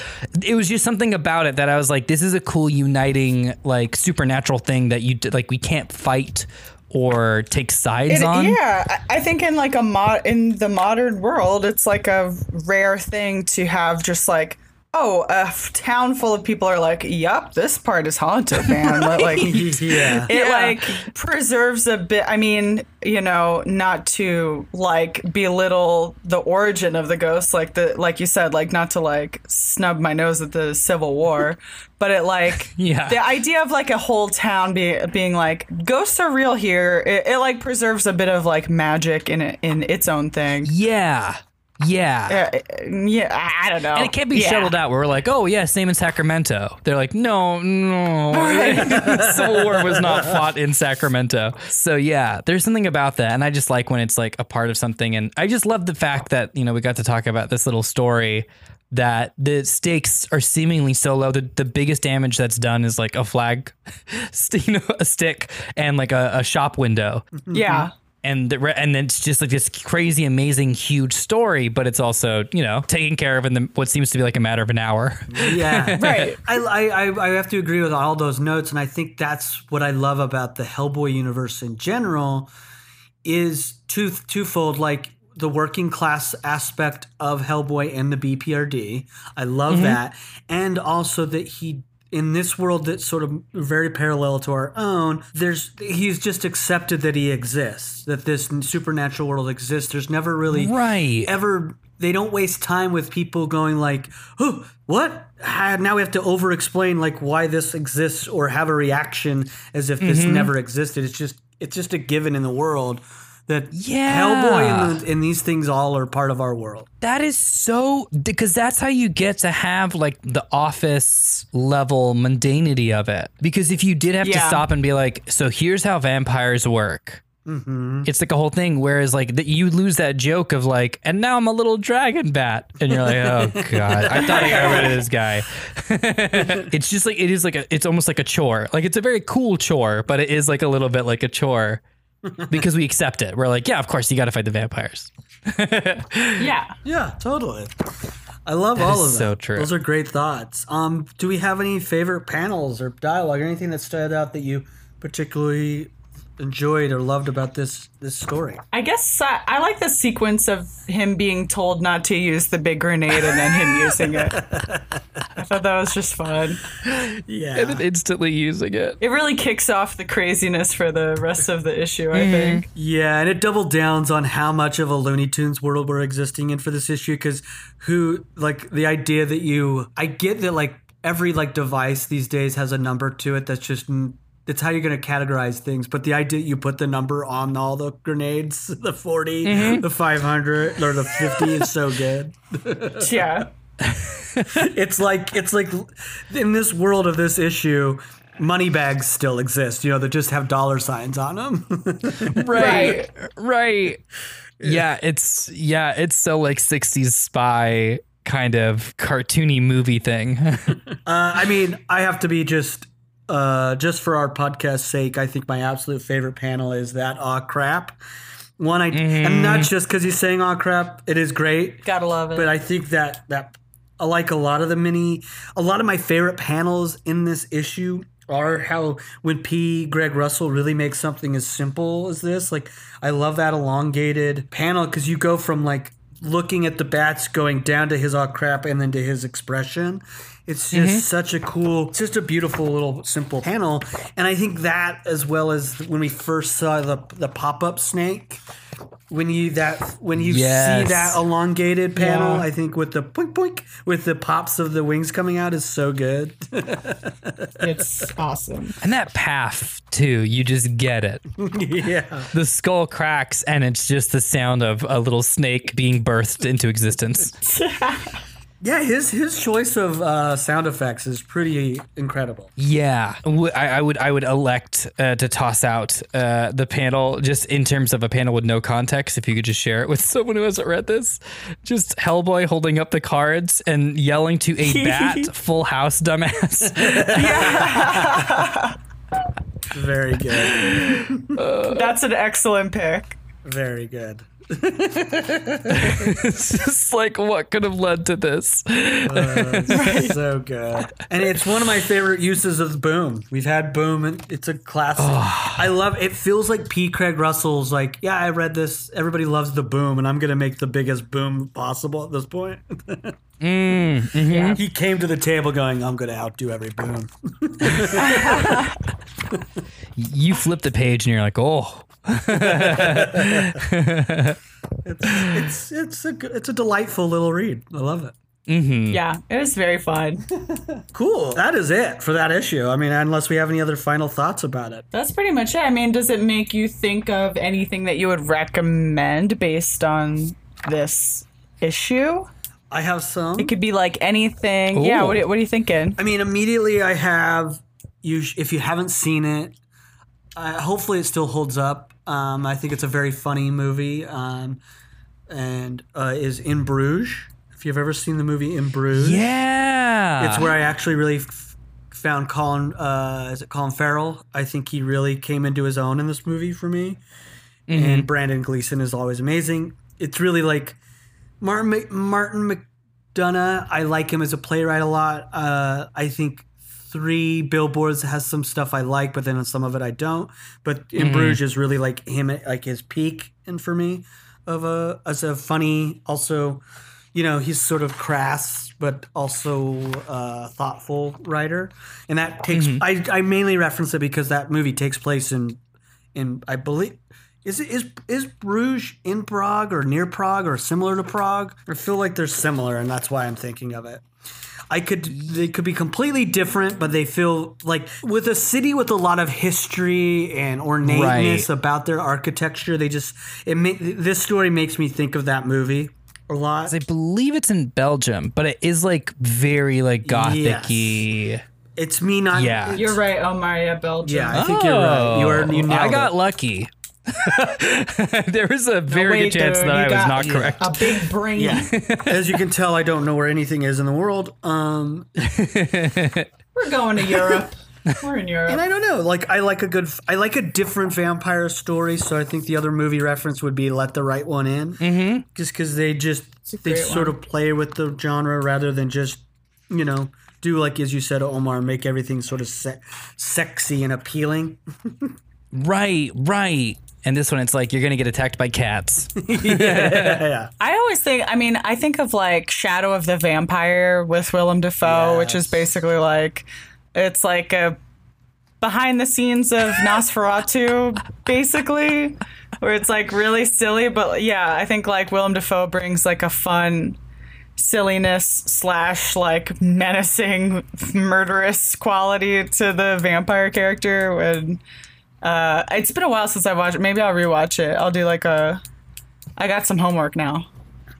it was just something about it that I was like, this is a cool uniting like supernatural thing that you d- like we can't fight or take sides It- on. yeah, I I think in like a mod in the modern world, it's like a rare thing to have just like, oh, a f- town full of people are like, "Yup, this part is haunted, man." Like, yeah. it like preserves a bit i mean you know not to like belittle the origin of the ghost like the like you said like not to like snub my nose at the civil war but it like Yeah. the idea of like a whole town be, being like ghosts are real here it, it like preserves a bit of like magic in it in its own thing Yeah. Yeah. uh, yeah i don't know And it can't be Yeah. shuttled out where we're like, oh, yeah, same in Sacramento. They're like, no, no. Civil War was not fought in Sacramento. So, yeah, there's something about that. And I just like when it's like a part of something. And I just love the fact that, you know, we got to talk about this little story that the stakes are seemingly so low. The, the biggest damage that's done is like a flag, you know, a stick and like a, a shop window yeah and the re- and it's just like this crazy, amazing, huge story, but it's also you know taken care of in the, what seems to be like a matter of an hour. Yeah, Right. I, I I I have to agree with all those notes, and I think that's what I love about the Hellboy universe in general is two twofold. Like the working class aspect of Hellboy and the BPRD, I love mm-hmm. that, and also that he. In this world that's sort of very parallel to our own, there's he's just accepted that he exists, that this supernatural world exists. There's never really Right. ever they don't waste time with people going like oh what Ah, now we have to over explain like why this exists or have a reaction as if this never existed it's just it's just a given in the world that Yeah. hellboy and, the, and these things all are part of our world That is so because that's how you get to have like the office level mundanity of it. Because if you did have to stop and be like, so here's how vampires work. Mm-hmm. It's like a whole thing. Whereas like that you lose that joke of like, and now I'm a little dragon bat, and you're like, oh god, I thought I got rid of this guy. it's just like it is like a, it's almost like a chore. Like it's a very cool chore, but it is like a little bit like a chore because we accept it. We're like, yeah, of course you got to fight the vampires. yeah yeah totally i love all of is that so true. those are great thoughts um do we have any favorite panels or dialogue or anything that stood out that you particularly enjoyed or loved about this this story I guess I, I like the sequence of him being told not to use the big grenade and then him using it. I thought that was just fun. yeah And then instantly using it. It really kicks off the craziness for the rest of the issue, I mm. think. Yeah, and it double downs on how much of a Looney Tunes world we're existing in for this issue because who like the idea that you I get that like every like device these days has a number to it that's just it's how you're going to categorize things but the idea you put the number on all the grenades the 40 mm-hmm. the 500 or the 50 is so good Yeah. it's like it's like in this world of this issue, money bags still exist. You know, that just have dollar signs on them. right right yeah it's yeah it's so like 60s spy kind of cartoony movie thing Uh, I mean, I have to be just uh, just for our podcast sake. I think my absolute favorite panel is that aw crap one. I and not just because he's saying aw crap. It is great, Gotta love it. but I think that that I like a lot of the mini. A lot of my favorite panels in this issue are how when P. Craig Russell really makes something as simple as this. Like I love that elongated panel because you go from like looking at the bats going down to his aw crap and then to his expression. It's just mm-hmm. such a cool, it's just a beautiful little simple panel. And I think that as well as when we first saw the the pop up snake, when you that when you Yes. see that elongated panel, Yeah. I think with the poink poink with the pops of the wings coming out is so good. it's awesome. and that path too you just get it yeah. the skull cracks and it's just the sound of a little snake being birthed into existence Yeah, his his choice of uh, sound effects is pretty incredible. Yeah, W- I, I would I would elect uh, to toss out uh, the panel just in terms of a panel with no context. If you could just share it with someone who hasn't read this, just Hellboy holding up the cards and yelling to a bat, "Full House, dumbass!" Very good. That's an excellent pick. Very good. It's just like what could have led to this. Uh, so good. And it's one of my favorite uses of boom. We've had boom and it's a classic. I love it feels like P. Craig Russell's like, yeah, I read this. Everybody loves the boom, and I'm gonna make the biggest boom possible at this point. Mm, mm-hmm. He came to the table going, I'm gonna outdo every boom. You flip the page and you're like, "Oh, It's it's it's a it's a delightful little read. I love it. Yeah, it was very fun. Cool. That is it for that issue. I mean, unless we have any other final thoughts about it. That's pretty much it. I mean, does it make you think of anything that you would recommend based on this issue? I have some. It could be like anything. Yeah, what, are- what are you thinking? I mean, immediately I have you. sh- If you haven't seen it, uh, hopefully it still holds up. Um, I think it's a very funny movie, um, and uh, is in Bruges. If you've ever seen the movie In Bruges, yeah." it's where I actually really f- found Colin. Uh, is it Colin Farrell? I think he really came into his own in this movie for me. And Brendan Gleeson is always amazing. It's really like Martin Martin McDonagh. I like him as a playwright a lot. Uh, I think Three Billboards has some stuff I like, but then some of it I don't. But in Bruges is really like him at like his peak, and for me, of a as a funny also you know he's sort of crass but also uh, thoughtful writer. And that takes I, I mainly reference it because that movie takes place in in i believe is it is is bruges in prague or near prague or similar to prague? I feel like they're similar and that's why i'm thinking of it I could they could be completely different, but they feel like with a city with a lot of history and ornateness Right. about their architecture. They just it ma- this story makes me think of that movie a lot. I believe it's in Belgium, but it is like very like gothic-y. It's me not. Yeah. You're right, Omar. Yeah, Belgium. Yeah, I think you're right. You are. Oh. You Oh, I got it. lucky. there was a very Wait, good chance dude, that you I was not correct. A big brain. Yeah. As you can tell, I don't know where anything is in the world. Um, We're going to Europe. We're in Europe. and I don't know. Like, I like a good. I like a different vampire story. So I think the other movie reference would be "Let the Right One In," mm-hmm. just because they just they great sort of play with the genre rather than just you know do like as you said, Omar, make everything sort of se- sexy and appealing. Right, right. And this one, it's like you're gonna get attacked by cats. yeah. I always think, I mean, I think of like Shadow of the Vampire with Willem Dafoe, which is basically like, it's like a behind the scenes of Nosferatu, basically, where it's like really silly. But yeah, I think like Willem Dafoe brings like a fun silliness slash like menacing murderous quality to the vampire character when uh it's been a while since i watched it maybe i'll rewatch it i'll do like a i got some homework now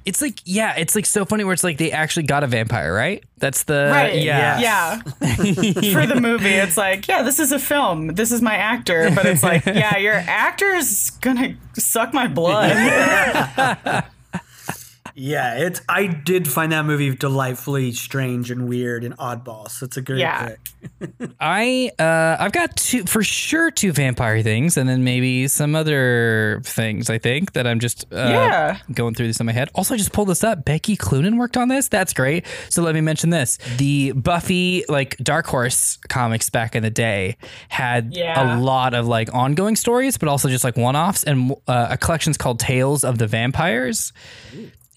It's like yeah, it's like so funny where it's like they actually got a vampire, right? That's the Right. yeah. Yeah. For the movie, it's like, yeah, this is a film. This is my actor. But it's like, yeah, your actor's gonna suck my blood. Yeah, it's. I did find that movie delightfully strange and weird and oddball. So it's a great Yeah. pick. I uh I've got two for sure two vampire things and then maybe some other things I think that I'm just uh, Yeah. going through this in my head. Also I just pulled this up. Becky Cloonan worked on this. That's great. So let me mention this. The Buffy like Dark Horse comics back in the day had Yeah. a lot of like ongoing stories but also just like one-offs and uh, a collection's called Tales of the Vampires.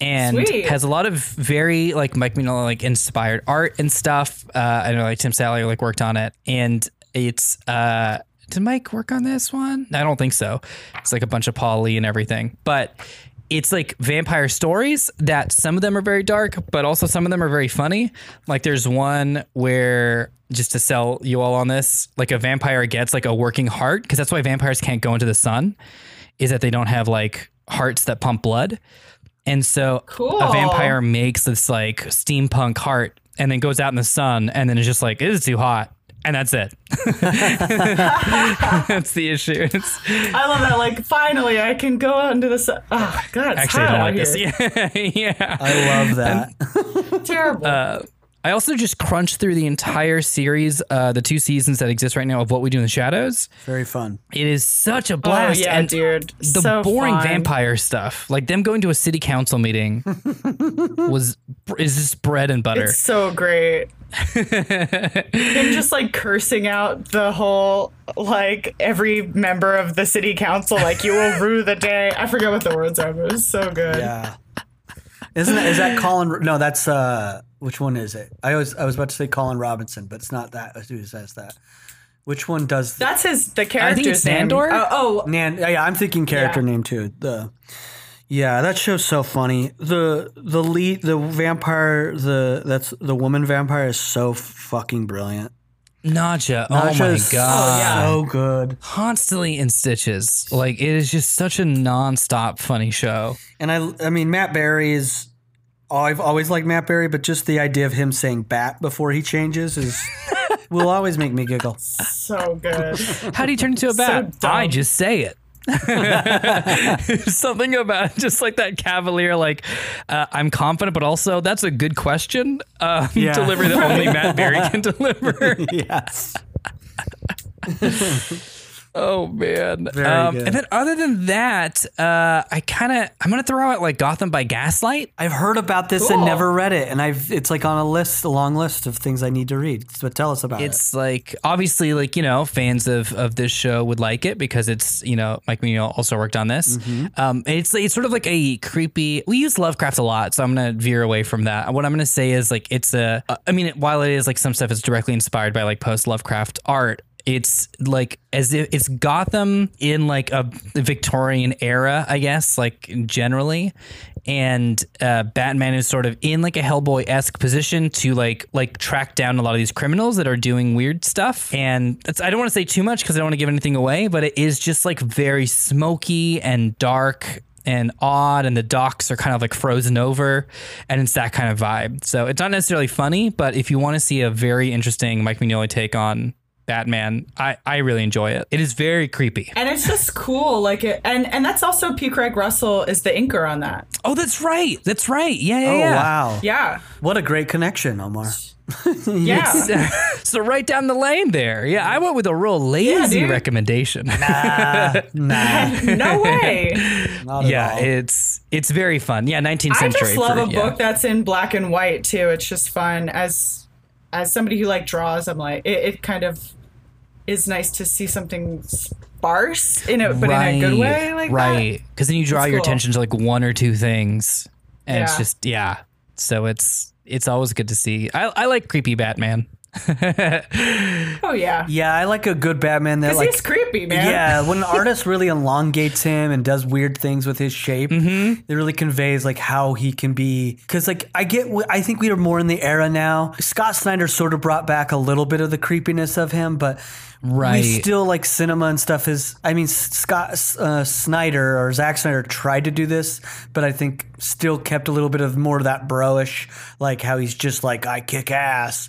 And Sweet. has a lot of very like Mike Mignola like inspired art and stuff. Uh, I know like Tim Sale like worked on it, and it's uh, did Mike work on this one? I don't think so. It's like a bunch of Paul Lee and everything, but it's like vampire stories that some of them are very dark, but also some of them are very funny. Like there's one where just to sell you all on this, like a vampire gets like a working heart because that's why vampires can't go into the sun, is that they don't have like hearts that pump blood. And so Cool. a vampire makes this like steampunk heart and then goes out in the sun and then it's just like, it is too hot. And that's it. that's the issue. It's, I love that. Like, finally, I can go out into the sun. Oh, ah, God, it's actually, I hot don't out like here. this. Yeah. yeah. I love that. Terrible. Uh, I also just crunched through the entire series, uh, the two seasons that exist right now of What We Do in the Shadows. Very fun. It is such a oh, blast. yeah, and dude. the so boring fun. vampire stuff, like them going to a city council meeting, was is just bread and butter. It's so great. Him just like cursing out the whole like every member of the city council, like you will rue the day. I forget what the words are, but it was so good. Yeah. Isn't that, is that Colin? No, that's uh. Which one is it? I was I was about to say Colin Robinson, but it's not that who says that. Which one does? That's his the character's it's name. Nandor. Oh, oh, Nan, yeah, I'm thinking character Yeah. name too. The yeah, that show's so funny. The the lead, the vampire, the that's the woman vampire is so fucking brilliant. Nadja, oh my is god, yeah. so good. constantly in stitches. Like it is just such a non-stop funny show. And I, I mean, Matt Berry is. Oh, I've always liked Matt Berry, but just the idea of him saying "bat" before he changes is will always make me giggle. so good. How do you turn into a bat? dumb. I just say it. Something about just like that cavalier, like uh, I'm confident, but also that's a good question. Um, Yeah. Delivery that only Matt Berry can deliver. yes. Oh man. Very um, good. And then other than that, uh, I kind of I'm gonna throw out like Gotham by Gaslight. I've heard about this Cool. and never read it, and I've it's like on a list, a long list of things I need to read. But tell us about it. It's like obviously like you know fans of of this show would like it because it's you know Mike Mignola also worked on this. Um, it's it's sort of like a creepy. We use Lovecraft a lot, so I'm gonna veer away from that. What I'm gonna say is like it's a. I mean, while it is like some stuff is directly inspired by like post Lovecraft art. It's like as if it's Gotham in like a Victorian era, I guess, like generally, and uh, Batman is sort of in like a Hellboy esque position to like like track down a lot of these criminals that are doing weird stuff. And I don't want to say too much because I don't want to give anything away, but it is just like very smoky and dark and odd, and the docks are kind of like frozen over, and it's that kind of vibe. So it's not necessarily funny, but if you want to see a very interesting Mike Mignola take on Batman, I, I really enjoy it. It is very creepy. and it's just cool. Like it, and and that's also P. Craig Russell is the inker on that. Oh, that's right. That's right. Yeah, yeah, oh yeah. wow, Yeah, what a great connection, Omar. yeah. so right down the lane there. Yeah, I went with a real lazy dude. recommendation. Nah, nah. no way. not at yeah, all. it's it's very fun. Yeah, 19th century. I century. just love for- a yeah. book that's in black and white too. It's just fun as as somebody who like draws. I'm like it, it kind of is nice to see something sparse in it, but in a good way. Like right. Because then you draw It's your cool. attention to like one or two things, and it's just yeah. So it's it's always good to see. I I like creepy Batman. Oh yeah. Yeah, I like a good Batman that Because like he's creepy, man. Yeah, when an artist really elongates him and does weird things with his shape, mm-hmm. it really conveys like how he can be. Because like I get, I think we are more in the era now. Scott Snyder sort of brought back a little bit of the creepiness of him, but Right. we still like cinema and stuff. Is I mean Scott uh, Snyder or Zack Snyder tried to do this, but I think still kept a little bit of more of that broish, like how he's just like I kick ass.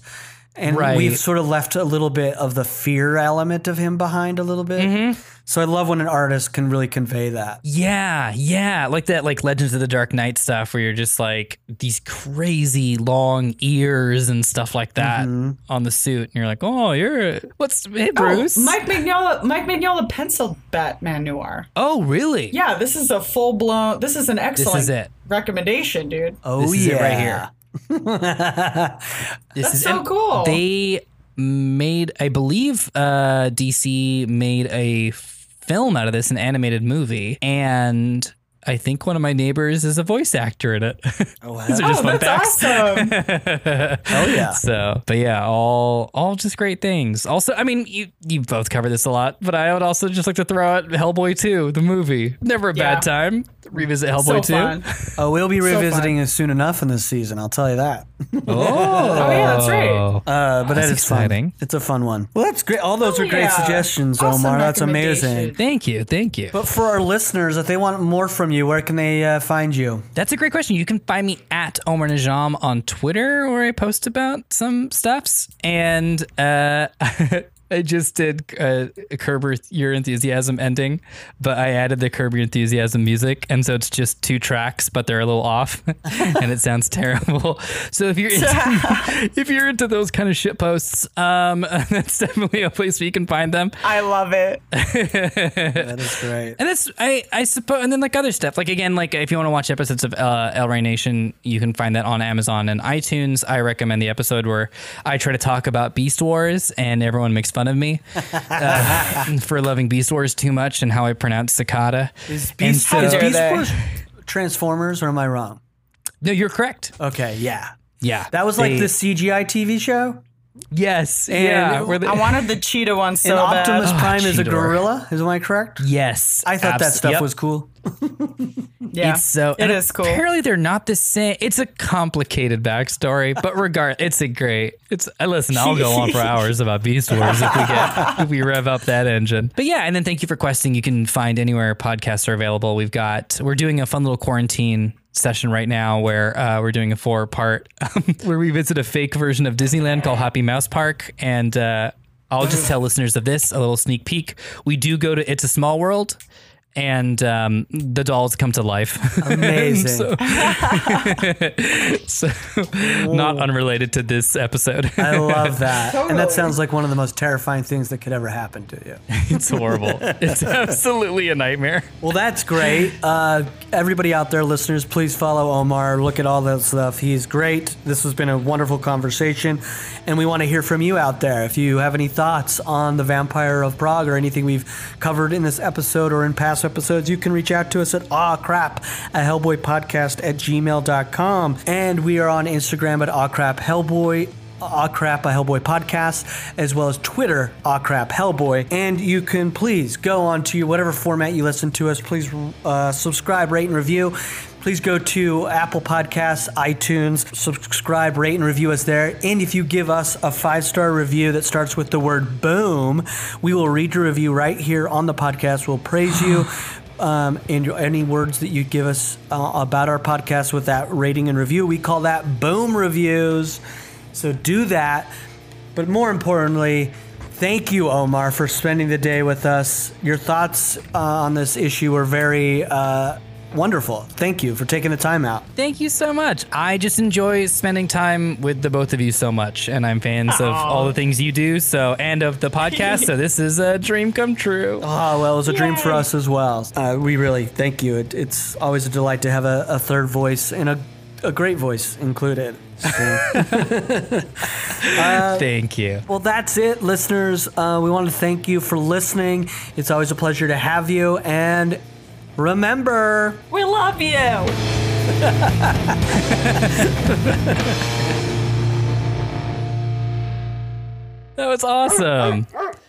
And Right. we've sort of left a little bit of the fear element of him behind a little bit. Mm-hmm. So I love when an artist can really convey that. Yeah, yeah, like that, like Legends of the Dark Knight stuff, where you're just like these crazy long ears and stuff like that on the suit, and you're like, oh, you're what's hey Bruce? Oh, Mike Mignola. Mike Mignola penciled Batman Noir. oh, really? Yeah, this is a full blown. This is an excellent is it. recommendation, dude. Oh This is yeah, it right here. This That's is so cool. They made, I believe, uh, DC made a film out of this, an animated movie, and I think one of my neighbors is a voice actor in it. Oh, These are just oh, fun that's facts. awesome. Oh yeah. So, but yeah, all all just great things. Also, I mean, you you both cover this a lot, but I would also just like to throw out Hellboy 2, the movie. Never a Yeah. bad time. Revisit so Hellboy 2. Oh, we'll be fun. revisiting it soon enough in this season. I'll tell you that. Oh, Oh, yeah, that's right. Uh, but That's that is exciting. fun. It's a fun one. Well, that's great. All those Oh, are great yeah. suggestions, Awesome Omar. That's amazing. Thank you, thank you. But for our listeners, if they want more from you, where can they uh, find you? That's a great question. You can find me at Omar Najam on Twitter, where I post about some stuffs. And uh, I just did uh, Curb Your Enthusiasm ending, but I added the Curb Your Enthusiasm music, and so it's just two tracks, but they're a little off, and it sounds terrible. So if you're into, if you're into those kind of shit posts, um, that's definitely a place where you can find them. I love it. That is great. And that's I I suppose, and then like other stuff. Like again, like if you want to watch episodes of uh, El Rey Nation, you can find that on Amazon and iTunes. I recommend the episode where I try to talk about Beast Wars, and everyone makes fun of me uh, for loving Beast Wars too much and how I pronounce cicada. Is Beast, so- is Beast. Wars Transformers, or am I wrong? No, you're correct. Okay, yeah. Yeah, That was like They- the CGI TV show. Yes, And yeah. where they- I wanted the cheetah one so and Optimus bad. Ah, Prime is a gorilla. Is am I correct? yes, I thought that stuff yep. was cool. Yeah, It's so it and is cool. Apparently, they're not the same. It's a complicated backstory, but regard, it's a great. It's I listen. I'll go on for hours about Beast Wars if we get if we rev up that engine. But yeah, and then thank you for questing. You can find anywhere podcasts are available. We've got we're doing a fun little quarantine session right now where uh, we're doing a four part where we visit a fake version of Disneyland called Happy Mouse Park and. uh I'll just tell listeners of this a little sneak peek. We do go to It's a Small World, and um, the dolls come to life. Amazing. so, so not unrelated to this episode. I love that. And that sounds like one of the most terrifying things that could ever happen to you. it's horrible. It's absolutely a nightmare. Well, that's great. Uh, everybody out there, listeners, please follow Omar. Look at all that stuff. He's great. This has been a wonderful conversation. And we want to hear from you out there. If you have any thoughts on the Vampire of Prague or anything we've covered in this episode or in past episodes, you can reach out to us at awcrap at hellboypodcast at gmail.com. And we are on Instagram at awcraphellboy. Aw Crap, a Hellboy podcast, as well as Twitter, Aw Crap Hellboy. And you can please go on to your whatever format you listen to us. Please uh, subscribe, rate, and review. Please go to Apple Podcasts, iTunes, subscribe, rate, and review us there. And if you give us a five star review that starts with the word boom, we will read your review right here on the podcast. We'll praise you. Um, and your- any words that you give us uh, about our podcast with that rating and review, we call that boom reviews. So do that. But more importantly, thank you, Omar, for spending the day with us. Your thoughts uh, on this issue were very uh, wonderful. Thank you for taking the time out. Thank you so much. I just enjoy spending time with the both of you so much, and I'm fans of all the things you do. So and of the podcast. so this is a dream come true. Oh, well, it was a dream for us as well. Uh, we really thank you. It, it's always a delight to have a, a third voice and a, a great voice included. Thank you. Well, that's it, listeners. Uh, we want to thank you for listening. It's always a pleasure to have you. And remember, We love you. That was awesome.